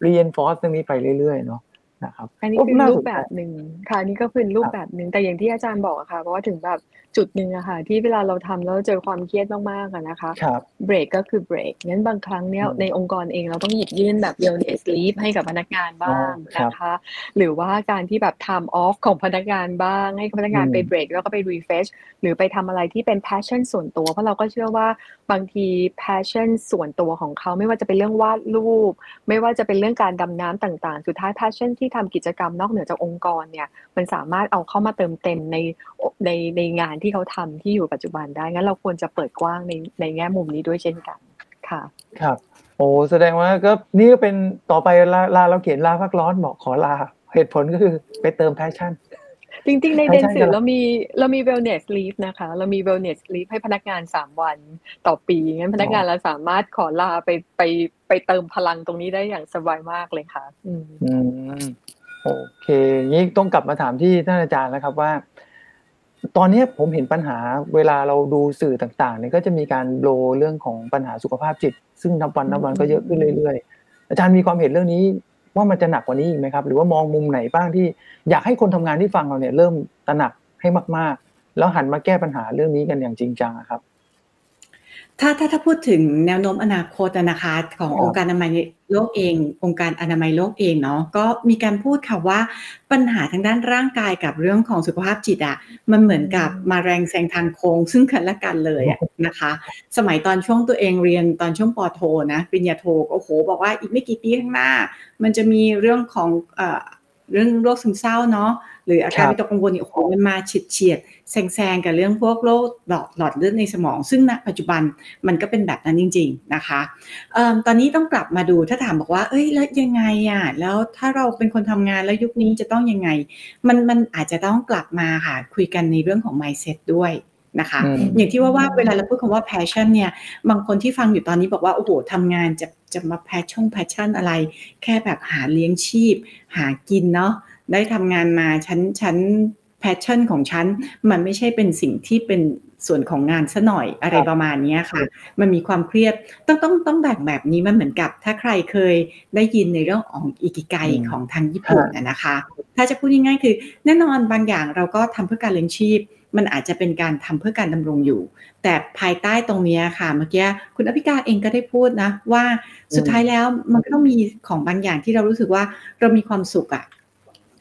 reinforce ตรงนี้ไปเรื่อยๆเนาะนะครับอันนี้โอ้คือน่ารูสปนใจแบบหนึ่งค่ะอันนี้ก็เป็นรูปแบบหนึ่งแต่อย่างที่อาจารย์บอกอะค่ะเพราะว่าถึงแบบจุดหนึ่งอะค่ะ ที่เวลาเราทำแล้วเจอความเครียดมากๆอะนะคะครับเบรกก็คือเบรกงั้นบางครั้งเนี่ยอืมในองค์กรเองเราต้องหยิบยื่นแบบ wellness leave ให้กับพนักงานบ้างอ๋อครับนะคะ หรือว่าการที่แบบ time off ของพนักงานบ้าง ให้พนักงานอืมไปเบรกแล้วก็ไป refresh หรือไปทำอะไรที่เป็น passion ส่วนตัว เพราะเราก็เชื่อว่า บางที passion ส่วนตัวของเขาไม่ว่าจะเป็นเรื่องวาดรูป ไม่ว่าจะเป็นเรื่องการดำน้ำต่างๆ สุดท้าย passion ที่ทำกิจกรรมนอกเหนือจากองค์กรเนี่ย มันสามารถเอาเข้ามาเติมเต็มในในในงานที่เขาทำที่อยู่ปัจจุบันได้ งั้นเราควรจะเปิดกว้างในในแง่มุมนี้ด้วยเช่นกัน ค่ะ ครับ โอ้แสดงว่าก็นี่ก็เป็นต่อไปลาลาเราเขียนลาพักร้อนบอกขอลา เหตุผลก็คือไปเติม passion จริงๆ ในใช่เดนใช่สืครัอบเรามีเรามี wellness leave นะคะ เรามี wellness leave ให้พนักงาน3วันต่อปีงั้นพนักงานเราสามารถขอลาไปไปไปเติมพลังตรงนี้ได้อย่างสบายมากเลยค่ะอืมอืมโอเคงี้ต้องกลับมาถามที่ท่านอาจารย์แล้วครับว่า ตอนนี้ผมเห็นปัญหาเวลาเราดูสื่อต่างๆเนี่ยก็จะมีการโบลเรื่องของปัญหาสุขภาพจิต ซึ่งนับวันนับวันก็เยอะขึ้นเรื่อยๆอาจารย์มีความเห็นเรื่องนี้ ว่ามันจะหนักกว่านี้อีกไหมครับ หรือว่ามองมุมไหนบ้างที่อยากให้คนทำงานที่ฟังเราเนี่ยเริ่มตระหนักให้มาก ๆ แล้วหันมาแก้ปัญหาเรื่องนี้กันอย่างจริงจังครับ ถ้าถ้าถ้าพูดถึงแนวโน้มอนาคตอะนะคะของครับองค์การอนามัยโลกเอง องค์การอนามัยโลกเองเนาะก็มีการพูดค่ะว่าปัญหาทางด้านร่างกายกับเรื่องของสุขภาพจิตอะมันเหมือนกับมาแรงแซงทางโค้งซึ่งกันและกันเลยอะนะคะ สมัยตอนช่วงตัวเองเรียนตอนช่วงปอโทนะปริญญาโทก็โอ้โห บอกว่าอีกไม่กี่ปีข้างหน้า มันจะมีเรื่องของเอ่อเรื่องโรคซึมเศร้าเนาะ หรืออาการครับวิตกกังวลเนี่ยโอ้โหมันมาเฉียดเฉียดๆแซงแซงๆกับเรื่องพวกโรคหลอดหลอดเลือดในสมอง ซึ่งณปัจจุบันมันก็เป็นแบบนั้นจริง ๆนะคะเอิ่มตอนนี้ต้องกลับมาดูถ้าถามบอกว่า เอ้ยแล้วยังไงอะแล้วถ้าเราเป็นคนทำงานแล้วยุคนี้จะต้องยังไง มันมันอาจจะต้องกลับมาค่ะคุยกันในเรื่องของ mindset ด้วยนะคะอืมอย่างที่ว่าว่าเวลาเราพูดคำว่า passion เนี่ยบางคนที่ฟังอยู่ตอนนี้บอกว่าโอ้โหทำงานจะจะมา passion passion อะไร แค่แบบหาเลี้ยงชีพ หากินเนาะ ได้ทำงานมาฉันฉัน passion ของฉัน มันไม่ใช่เป็นสิ่งที่เป็นส่วนของงานซะหน่อยอะไรครับประมาณเนี้ยค่ะ มันมีความเครียดต้องต้องต้องแบ่งแบบนี้มันเหมือนกับ ถ้าใครเคยได้ยินในเรื่องของอิกิไกอืมของทางญี่ปุ่นน่ะนะคะ ถ้าจะพูดง่ายๆคือ แน่นอนบางอย่างเราก็ทำเพื่อการเลี้ยงชีพ มันอาจจะเป็นการทำเพื่อการดำรงอยู่ แต่ภายใต้ตรงเนี้ยค่ะเมื่อกี้คุณอภิกาเองก็ได้พูดนะ ว่าสุดท้ายแล้วมันก็ต้องมีของบางอย่างที่เรารู้สึกว่าเรามีความสุขอะ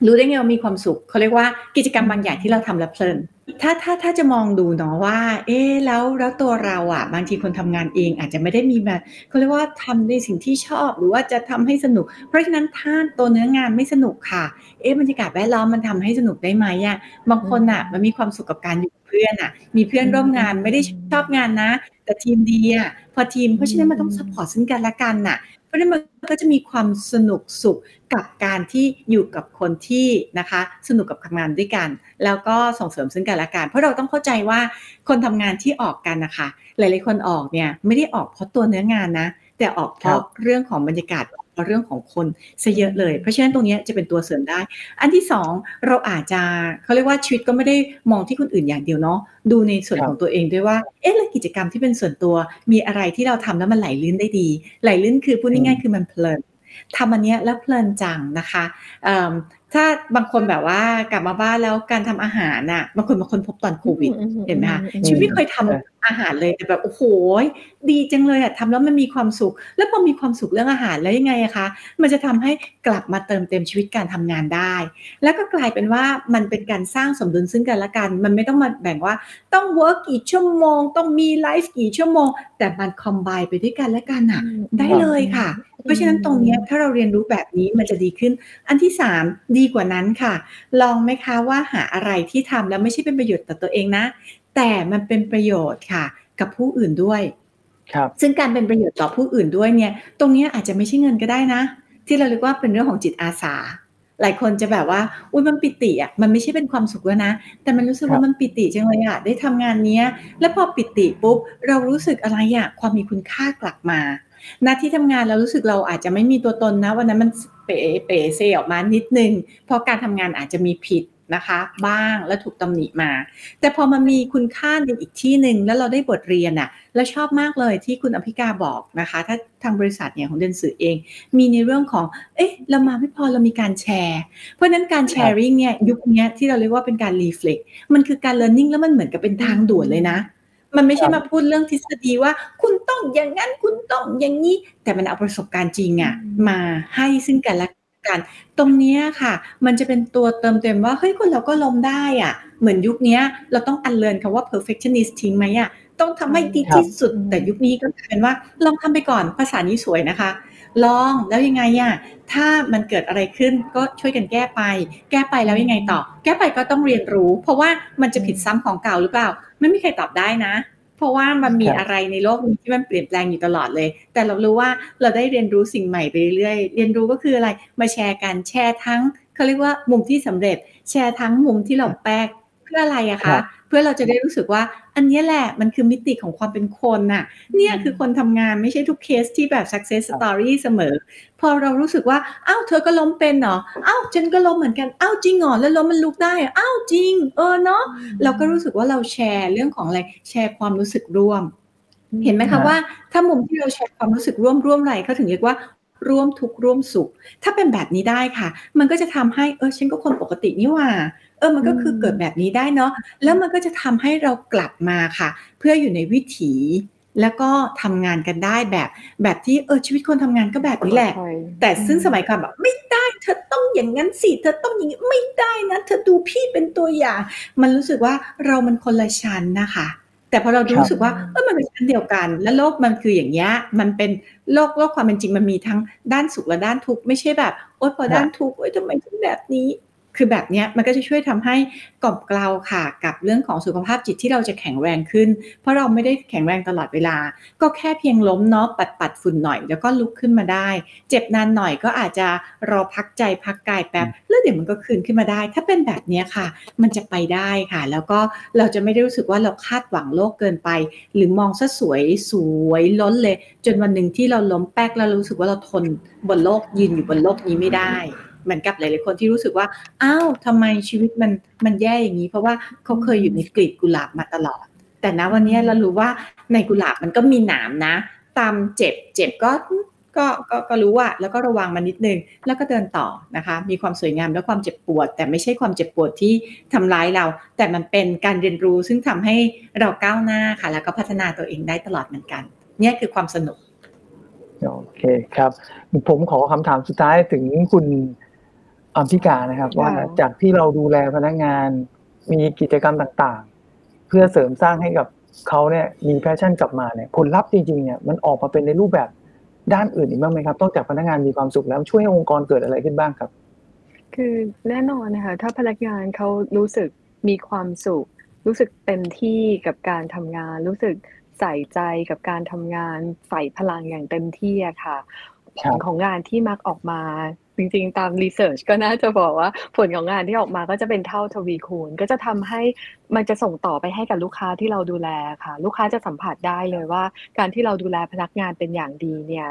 รู้ได้ไงว่ามีความสุขเขาเรียกว่ากิจกรรมบางอย่างที่เราทำแล้วเพลินถ้าถ้าถ้าจะมองดูเนาะว่า เอ๊ะแล้วแล้วตัวเราอะบางทีคนทำงานเองอาจจะไม่ได้มีแบบเขาเรียกว่าทำในสิ่งที่ชอบหรือว่าจะทำให้สนุก เพราะฉะนั้นถ้าตัวเนื้องานไม่สนุกค่ะ เอ๊ะบรรยากาศแวดล้อมมันทำให้สนุกได้ไหมอะบางคนอะมันมีความสุขกับการอยู่กับเพื่อนอะมีเพื่อนร่วมงานไม่ได้ชอบงานนะ แต่ทีมดีอะพอทีมเพราะฉะนั้นมันต้อง support ซึ่งกันและกันน่ะ เพราะฉะนั้นมันก็จะมีความสนุกสุขกับการที่อยู่กับคนที่นะคะ สนุกกับทำงานด้วยกัน แล้วก็ส่งเสริมซึ่งกันและกันเพราะเราต้องเข้าใจว่าคนทำงานที่ออกกันนะคะ หลาย ๆ คนออกเนี่ยไม่ได้ออกเพราะตัวเนื้องานนะ แต่ออกเพราะเรื่องของบรรยากาศเพราะเรื่องของคนซะเยอะเลย เพราะฉะนั้นตรงเนี้ยจะเป็นตัวเสริมได้ อันที่สองเราอาจจะเขาเรียกว่าชีวิตก็ไม่ได้มองที่คนอื่นอย่างเดียวเนาะดูในส่วนครับของตัวเองด้วยว่าเอ๊ะแล้วกิจกรรมที่เป็นส่วนตัวมีอะไรที่เราทำแล้วมันไหลลื่นได้ดี ไหลลื่นคือพูดง่ายๆคือมันเพลินทำอันเนี้ยแล้วเพลินจังนะคะเอิ่ม ถ้าบางคนแบบว่ากลับมาบ้านแล้วการทำอาหารน่ะ บางคนบางคนพบตอนโควิด เห็นไหมคะอืมชีวิตไม่เคยทำอาหารเลยแต่แบบโอ้โหดีจังเลยอะทำแล้วมันมีความสุข แล้วพอมีความสุขเรื่องอาหารแล้วยังไงอะคะ มันจะทำให้กลับมาเติมเต็มชีวิตการทำงานได้ แล้วก็กลายเป็นว่ามันเป็นการสร้างสมดุลซึ่งกันและกัน มันไม่ต้องมาแบ่งว่าต้อง work กี่ชั่วโมง ต้องมีไลฟ์กี่ชั่วโมง แต่มันคอมไบไปด้วยกันและกันอะได้เลยค่ะ เพราะฉะนั้นตรงเนี้ยถ้าเราเรียนรู้แบบนี้มันจะดีขึ้น อันที่สามดีกว่านั้นค่ะ ลองไหมคะว่าหาอะไรที่ทำแล้วไม่ใช่เป็นประโยชน์ต่อตัวเองนะ แต่มันเป็นประโยชน์ค่ะ กับผู้อื่นด้วยครับซึ่งการเป็นประโยชน์ต่อผู้อื่นด้วยเนี่ย ตรงเนี้ยอาจจะไม่ใช่เงินก็ได้นะ ที่เราเรียกว่าเป็นเรื่องของจิตอาสาหลายคนจะแบบว่า อุ้ยมันปิติอะ มันไม่ใช่เป็นความสุขแล้วนะ แต่มันรู้สึกครับว่ามันปิติจังเลยอะ ได้ทำงานเนี้ย แล้วพอปิติปุ๊บ เรารู้สึกอะไรอะ ความมีคุณค่ากลับมา ณที่ทำงานเรารู้สึกเราอาจจะไม่มีตัวตนนะวันนั้นมันเป๋เป๋เซออกมานิดนึง เพราะการทำงานอาจจะมีผิดนะคะ บ้างและถูกตำหนิมา แต่พอมันมีคุณค่าในอีกที่หนึ่งแล้วเราได้บทเรียนอะแล้วชอบมากเลยที่คุณอภิกาบอกนะคะ ถ้าทางบริษัทเนี่ยของเดนสื่อเอง มีในเรื่องของเอ๊ะเรามาไม่พอเรามีการแชร์ เพราะนั้นการแชร์ริ่งเนี่ยยุคนี้ที่เราเรียกว่าเป็นการรีเฟล็กมันคือการ learning แล้วมันเหมือนกับเป็นทางด่วนเลยนะ มันไม่ใช่ครับมาพูดเรื่องทฤษฎีว่า คุณต้องอย่างนั้นคุณต้องอย่างนี้ แต่มันเอาประสบการณ์จริงอะอืมมาให้ซึ่งกันและกันตรงเนี้ยค่ะ มันจะเป็นตัวเติมเต็มว่าเฮ้ยคนเราก็ล้มได้อะเหมือนยุคเนี้ยเราต้องอันเลินคำว่า perfectionist ทิ้งไหมอะต้องทำให้ดีที่สุดครับแต่ยุคนี้ก็กลายเป็นว่าลองทำไปก่อนภาษานี้สวยนะคะ ลองแล้วยังไงอะถ้ามันเกิดอะไรขึ้นก็ช่วยกันแก้ไป แก้ไปแล้วยังไงต่อ แก้ไปก็ต้องเรียนรู้ เพราะว่ามันจะผิดซ้ำของเก่าหรือเปล่า ไม่มีใครตอบได้นะ เพราะว่ามันมีครับอะไรในโลกนี้ที่มันเปลี่ยนแปลงอยู่ตลอดเลย แต่เรารู้ว่าเราได้เรียนรู้สิ่งใหม่ไปเรื่อยๆเรียนรู้ก็คืออะไรมาแชร์กันแชร์ทั้งเขาเรียกว่ามุมที่สำเร็จ แชร์ทั้งมุมที่เราแป๊ก เพื่ออะไรอะครัคะบเพื่อเราจะได้รู้สึกว่า อันเนี้ยแหละมันคือมิติของความเป็นคนน่ะ เนี่ยคือคนทำงานไม่ใช่ทุกเคสที่แบบ success story เสมอ พอเรารู้สึกว่าอ้าวเธอก็ล้มเป็นเหรออ้าวฉันก็ล้มเหมือนกันอ้าวจริงเหรอแล้วล้มมันลุกได้เหรออ้าวจริง เออเนาะเราก็รู้สึกว่าเราแชร์เรื่องของอะไรแชร์ความรู้สึกร่วม เห็นไหมครัคะบว่า ถ้ามุมที่เราแชร์ความรู้สึกร่วมร่วมอะไรเขาถึงเรียกว่าร่วมทุกข์ร่วมสุข ถ้าเป็นแบบนี้ได้ค่ะ มันก็จะทำให้เออฉันก็คนปกตินี่หว่า เออมันก็คือเกิดแบบนี้ได้เนาะแล้วมันก็จะทำให้เรากลับมาค่ะ เพื่ออยู่ในวิถีแล้วก็ทำงานกันได้แบบ แบบที่เออชีวิตคนทำงานก็แบบนี้แหละ แต่ซึ่งสมัยก่อนแบบไม่ได้เธอต้องอย่างนั้นสิเธอต้องอย่างนี้ไม่ได้นะเธอดูพี่เป็นตัวอย่าง มันรู้สึกว่าเรามันคนละชั้นนะคะ แต่พอเราครับรู้สึกว่าเออมันเป็นชั้นเดียวกัน และโลกมันคืออย่างเงี้ยมันเป็นโลกโลกความเป็นจริงมันมีทั้งด้านสุขและด้านทุกข์ไม่ใช่แบบโอ๊ยพอด้านทุกข์โอ๊ยทำไมถึงแบบนี้ คือแบบเนี้ยมันก็จะช่วยทำให้กล่อมเกลาค่ะกับเรื่องของสุขภาพจิตที่เราจะแข็งแรงขึ้น เพราะเราไม่ได้แข็งแรงตลอดเวลา ก็แค่เพียงล้มเนาะปัดปัดฝุ่นหน่อย แล้วก็ลุกขึ้นมาได้ เจ็บนานหน่อยก็อาจจะรอพักใจพักกายแป๊บแล้วเดี๋ยวมันก็คืนขึ้นมาได้ ถ้าเป็นแบบเนี้ยค่ะ มันจะไปได้ค่ะ แล้วก็เราจะไม่ได้รู้สึกว่าเราคาดหวังโลกเกินไป หรือมองซะสวยสวยล้นเลย จนวันหนึ่งที่เราล้มแป๊กแล้วรู้สึกว่าเราทนบนโลกยืนอยู่บนโลกนี้ไม่ได้ เหมือนกับหลายๆคนที่รู้สึกว่าอ้าวทำไมชีวิตมันมันแย่อย่างนี้ เพราะว่าเขาเคยอยู่ในกลีบกุหลาบมาตลอด แต่นะวันนี้เรารู้ว่าในกุหลาบมันก็มีหนามนะ ตามเจ็บเจ็บก็ก็ก็ก็รู้ว่าแล้วก็ระวังมันนิดนึง แล้วก็เดินต่อนะคะ มีความสวยงามและความเจ็บปวด แต่ไม่ใช่ความเจ็บปวดที่ทำร้ายเรา แต่มันเป็นการเรียนรู้ซึ่งทำให้เราก้าวหน้าค่ะ แล้วก็พัฒนาตัวเองได้ตลอดเหมือนกัน เนี่ยคือความสนุก โอเคครับ ผมขอคำถามสุดท้ายถึงคุณ อัมพิกานะครับค่ะว่าจากที่เราดูแลพนักงาน มีกิจกรรมต่างๆ เพื่อเสริมสร้างให้กับเขาเนี่ยมี passion กลับมาเนี่ยผลลัพธ์จริงๆเนี่ยมันออกมาเป็นในรูปแบบด้านอื่นอีกบ้างไหมครับต้องจากพนักงานมีความสุขแล้วช่วยให้องค์กรเกิดอะไรขึ้นบ้างครับ คือแน่นอนนะคะถ้าพนักงานเขารู้สึกมีความสุข รู้สึกเต็มที่กับการทำงาน รู้สึกใส่ใจกับการทำงานใส่พลังอย่างเต็มที่อะค่ะผลลัพธ์ของงานที่มักออกมา จริงๆ ตาม research ก็น่าจะบอกว่าผลของงานที่ออกมาก็จะเป็นเท่าทวีคูณ ก็จะทำให้มันจะส่งต่อไปให้กับลูกค้าที่เราดูแลค่ะ ลูกค้าจะสัมผัสได้เลยว่า การที่เราดูแลพนักงานเป็นอย่างดีเนี่ย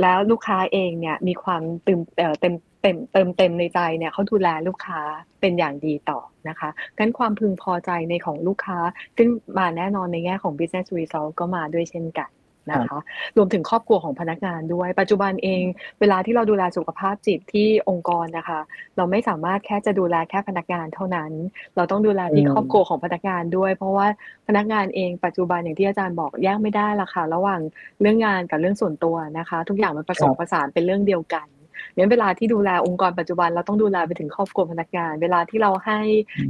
แล้วลูกค้าเองเนี่ยมีความเต็มเอ่อเต็มเต็มเติมเต็มในใจเนี่ยเขาดูแลลูกค้าเป็นอย่างดีต่อนะคะงั้นความพึงพอใจในของลูกค้า ซึ่งมาแน่นอนในแง่ของ business result ก็มาด้วยเช่นกัน นะคะ รวมถึงครอบครัวของพนักงานด้วย ปัจจุบันเอง เวลาที่เราดูแลสุขภาพจิตที่องค์กรนะคะ เราไม่สามารถแค่จะดูแลแค่พนักงานเท่านั้น เราต้องดูแลที่อืมครอบครัวของพนักงานด้วย เพราะว่าพนักงานเองปัจจุบันอย่างที่อาจารย์บอกแยกไม่ได้ละค่ะระหว่างเรื่องงานกับเรื่องส่วนตัวนะคะ ทุกอย่างมันผสมผสานเป็นเรื่องเดียวกัน งั้นเวลาที่ดูแลองค์กรปัจจุบันเราต้องดูแลไปถึงครอบครัวพนักงาน เวลาที่เราให้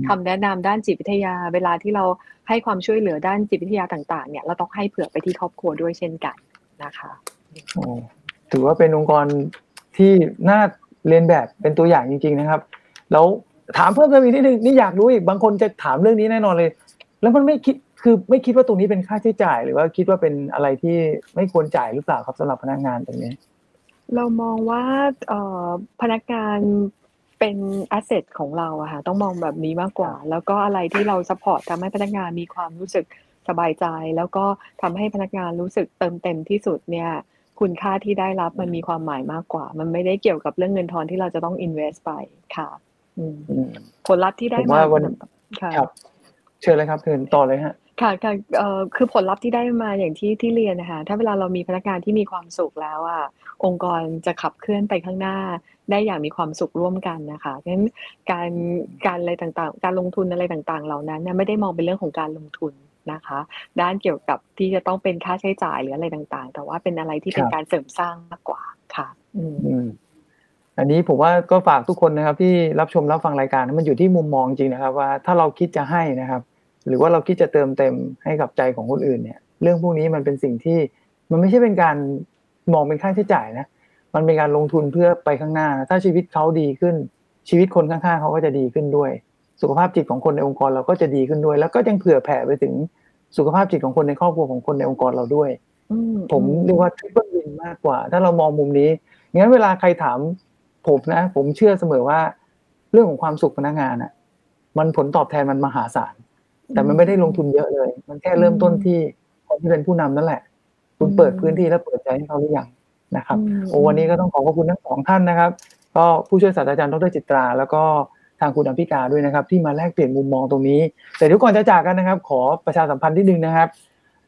คำแนะนำด้านจิตวิทยา เวลาที่เราให้ความช่วยเหลือด้านจิตวิทยาต่างๆเนี่ยเราต้องให้เผื่อไปที่ครอบครัวด้วยเช่นกันนะคะโอ้ถือว่าเป็นองค์กรที่น่าเลียนแบบเป็นตัวอย่างจริง ๆนะครับ แล้วถามเพิ่มเติมอีกนิดนึงนี่อยากรู้อีกบางคนจะถามเรื่องนี้แน่นอนเลย แล้วมันไม่คิดคือไม่คิดว่าตรงนี้เป็นค่าใช้จ่าย หรือว่าคิดว่าเป็นอะไรที่ไม่ควรจ่ายหรือเปล่าครับสำหรับพนักงานตรงนี้ เรามองว่าเอ่อพนักงานเป็น asset ของเราอะค่ะต้องมองแบบนี้มากกว่า แล้วก็อะไรที่เรา support ทำให้พนักงานมีความรู้สึกสบายใจ แล้วก็ทำให้พนักงานรู้สึกเติมเต็มที่สุดเนี่ย คุณค่าที่ได้รับมันมีความหมายมากกว่า มันไม่ได้เกี่ยวกับเรื่องเงินทอนที่เราจะต้อง invest ไปค่ะอืมอืมผลลัพธ์ที่ได้ผมมาว่าวันค่ะครับเชิญเลยครับเชิญต่อเลยฮะ ค่ะ ค่ะ เอ่อ คือผลลัพธ์ที่ได้มาอย่างที่ ที่เรียนนะคะถ้าเวลาเรามีพนักงานที่มีความสุขแล้วอะองค์กรจะขับเคลื่อนไปข้างหน้าได้อย่างมีความสุขร่วมกันนะคะเพราะฉะนั้นการ การอะไรต่าง ๆ การลงทุนอะไรต่าง ๆ เหล่านั้นเนี่ยไม่ได้มองเป็นเรื่องของการลงทุนนะคะ ด้านเกี่ยวกับที่จะต้องเป็นค่าใช้จ่าย หรืออะไรต่าง ๆ แต่ว่าเป็นอะไรที่เป็นครับ การเสริมสร้างมากกว่าค่ะ อืม อืม อันนี้ผมว่าก็ฝากทุกคนนะครับที่รับชมรับฟังรายการ มันอยู่ที่มุมมองจริงนะครับว่า ถ้าเราคิดจะให้นะครับ หรือว่าเราคิดจะเติมเต็มให้กับใจของคนอื่นเนี่ยเรื่องพวกนี้มันเป็นสิ่งที่มันไม่ใช่เป็นการมองเป็นค่าใช้จ่ายนะมันเป็นการลงทุนเพื่อไปข้างหน้า ถ้าชีวิตเขาดีขึ้น ชีวิตคนข้างๆเขาก็จะดีขึ้นด้วย สุขภาพจิตของคนในองค์กรเราก็จะดีขึ้นด้วย แล้วก็ยังเผื่อแผ่ไปถึงสุขภาพจิตของคนในครอบครัวของคนในองค์กรเราด้วยอืมผมอืเรียกว่าทริปเปิลวินมากกว่า ถ้าเรามองมุมนี้งั้นเวลาใครถามผมนะ ผมเชื่อเสมอว่า เรื่องของความสุขพนักงานอะ มันผลตอบแทนมันมหาศาล แต่มันไม่ได้ลงทุนเยอะเลย มันแค่เริ่มต้นที่คนที่เป็นผู้นำนั่นแหละ คุณเปิดพื้นที่และเปิดใจให้เขาหรือยังนะครับอืมโอ้วันนี้ก็ต้องขอขอบคุณทั้งสองท่านนะครับ ก็ผู้ช่วยศาสตราจารย์ดรจิตรา แล้วก็ทางคุณอภิกาด้วยนะครับ ที่มาแลกเปลี่ยนมุมมองตรงนี้ แต่เดี๋ยวก่อนจะจากกันนะครับ ขอประชาสัมพันธ์ที่หนึ่งนะครับ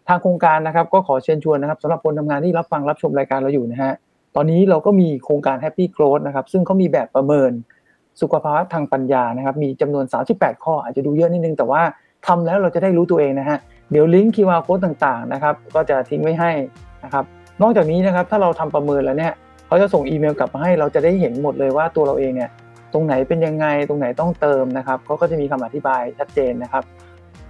ทางโครงการนะครับ ก็ขอเชิญชวนนะครับสำหรับคนทำงานที่รับฟังรับชมรายการเราอยู่นะฮะตอนนี้เราก็มีโครงการ Happy Growth นะครับ ซึ่งเขามีแบบประเมินสุขภาวะทางปัญญานะครับ มีจำนวน 38 ข้ออาจจะดูเยอะนิดนึงแต่ว่า ทำแล้วเราจะได้รู้ตัวเองนะฮะเดี๋ยวลิงก์ QR code ต่างๆนะครับก็จะทิ้งไว้ให้นะครับนอกจากนี้นะครับถ้าเราทำประเมินแล้วเนี่ยเขาจะส่งอีเมลกลับมาให้เราจะได้เห็นหมดเลยว่าตัวเราเองเนี่ยตรงไหนเป็นยังไงตรงไหนต้องเติมนะครับเขาก็จะมีคำอธิบายชัดเจนนะครับ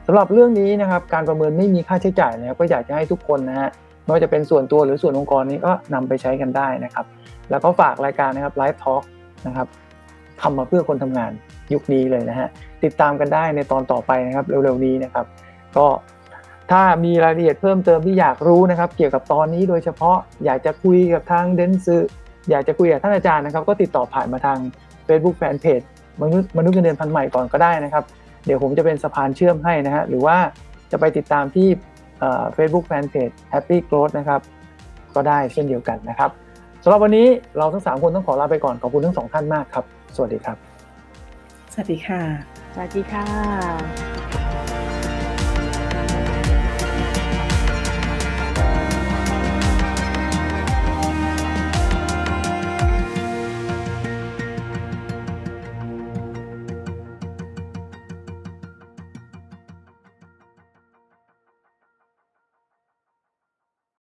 สำหรับเรื่องนี้นะครับการประเมินไม่มีค่าใช้จ่ายนะครับก็อยากจะให้ทุกคนนะฮะไม่ว่าจะเป็นส่วนตัวหรือส่วนองค์กรนี้ก็นำไปใช้กันได้นะครับ แล้วก็ฝากรายการนะครับ Live Talk นะครับทำมาเพื่อคนทำงานยุคนี้เลยนะฮะ ติดตามกันได้ในตอนต่อไปนะครับเร็วๆนี้นะครับ ก็ถ้ามีรายละเอียดเพิ่มเติมที่อยากรู้นะครับ เกี่ยวกับตอนนี้โดยเฉพาะอยากจะคุยกับทางเดนซึอยากจะคุยกับท่านอาจารย์นะครับ ก็ติดต่อผ่านมาทาง Facebook Fanpage มนุษย์มนุษย์เงินเดือนพันใหม่ก่อนก็ได้นะครับ เดี๋ยวผมจะเป็นสะพานเชื่อมให้นะฮะหรือว่าจะไปติดตามที่เฟซบุ๊กแฟนเพจ Happy Growth นะครับ ก็ได้เช่นเดียวกันนะครับสำหรับวันนี้เราทั้ง 3 คนต้องขอลาไปก่อน ขอบคุณทั้งสองท่านมากครับ สวัสดีครับ สวัสดีค่ะ สวัสดีค่ะ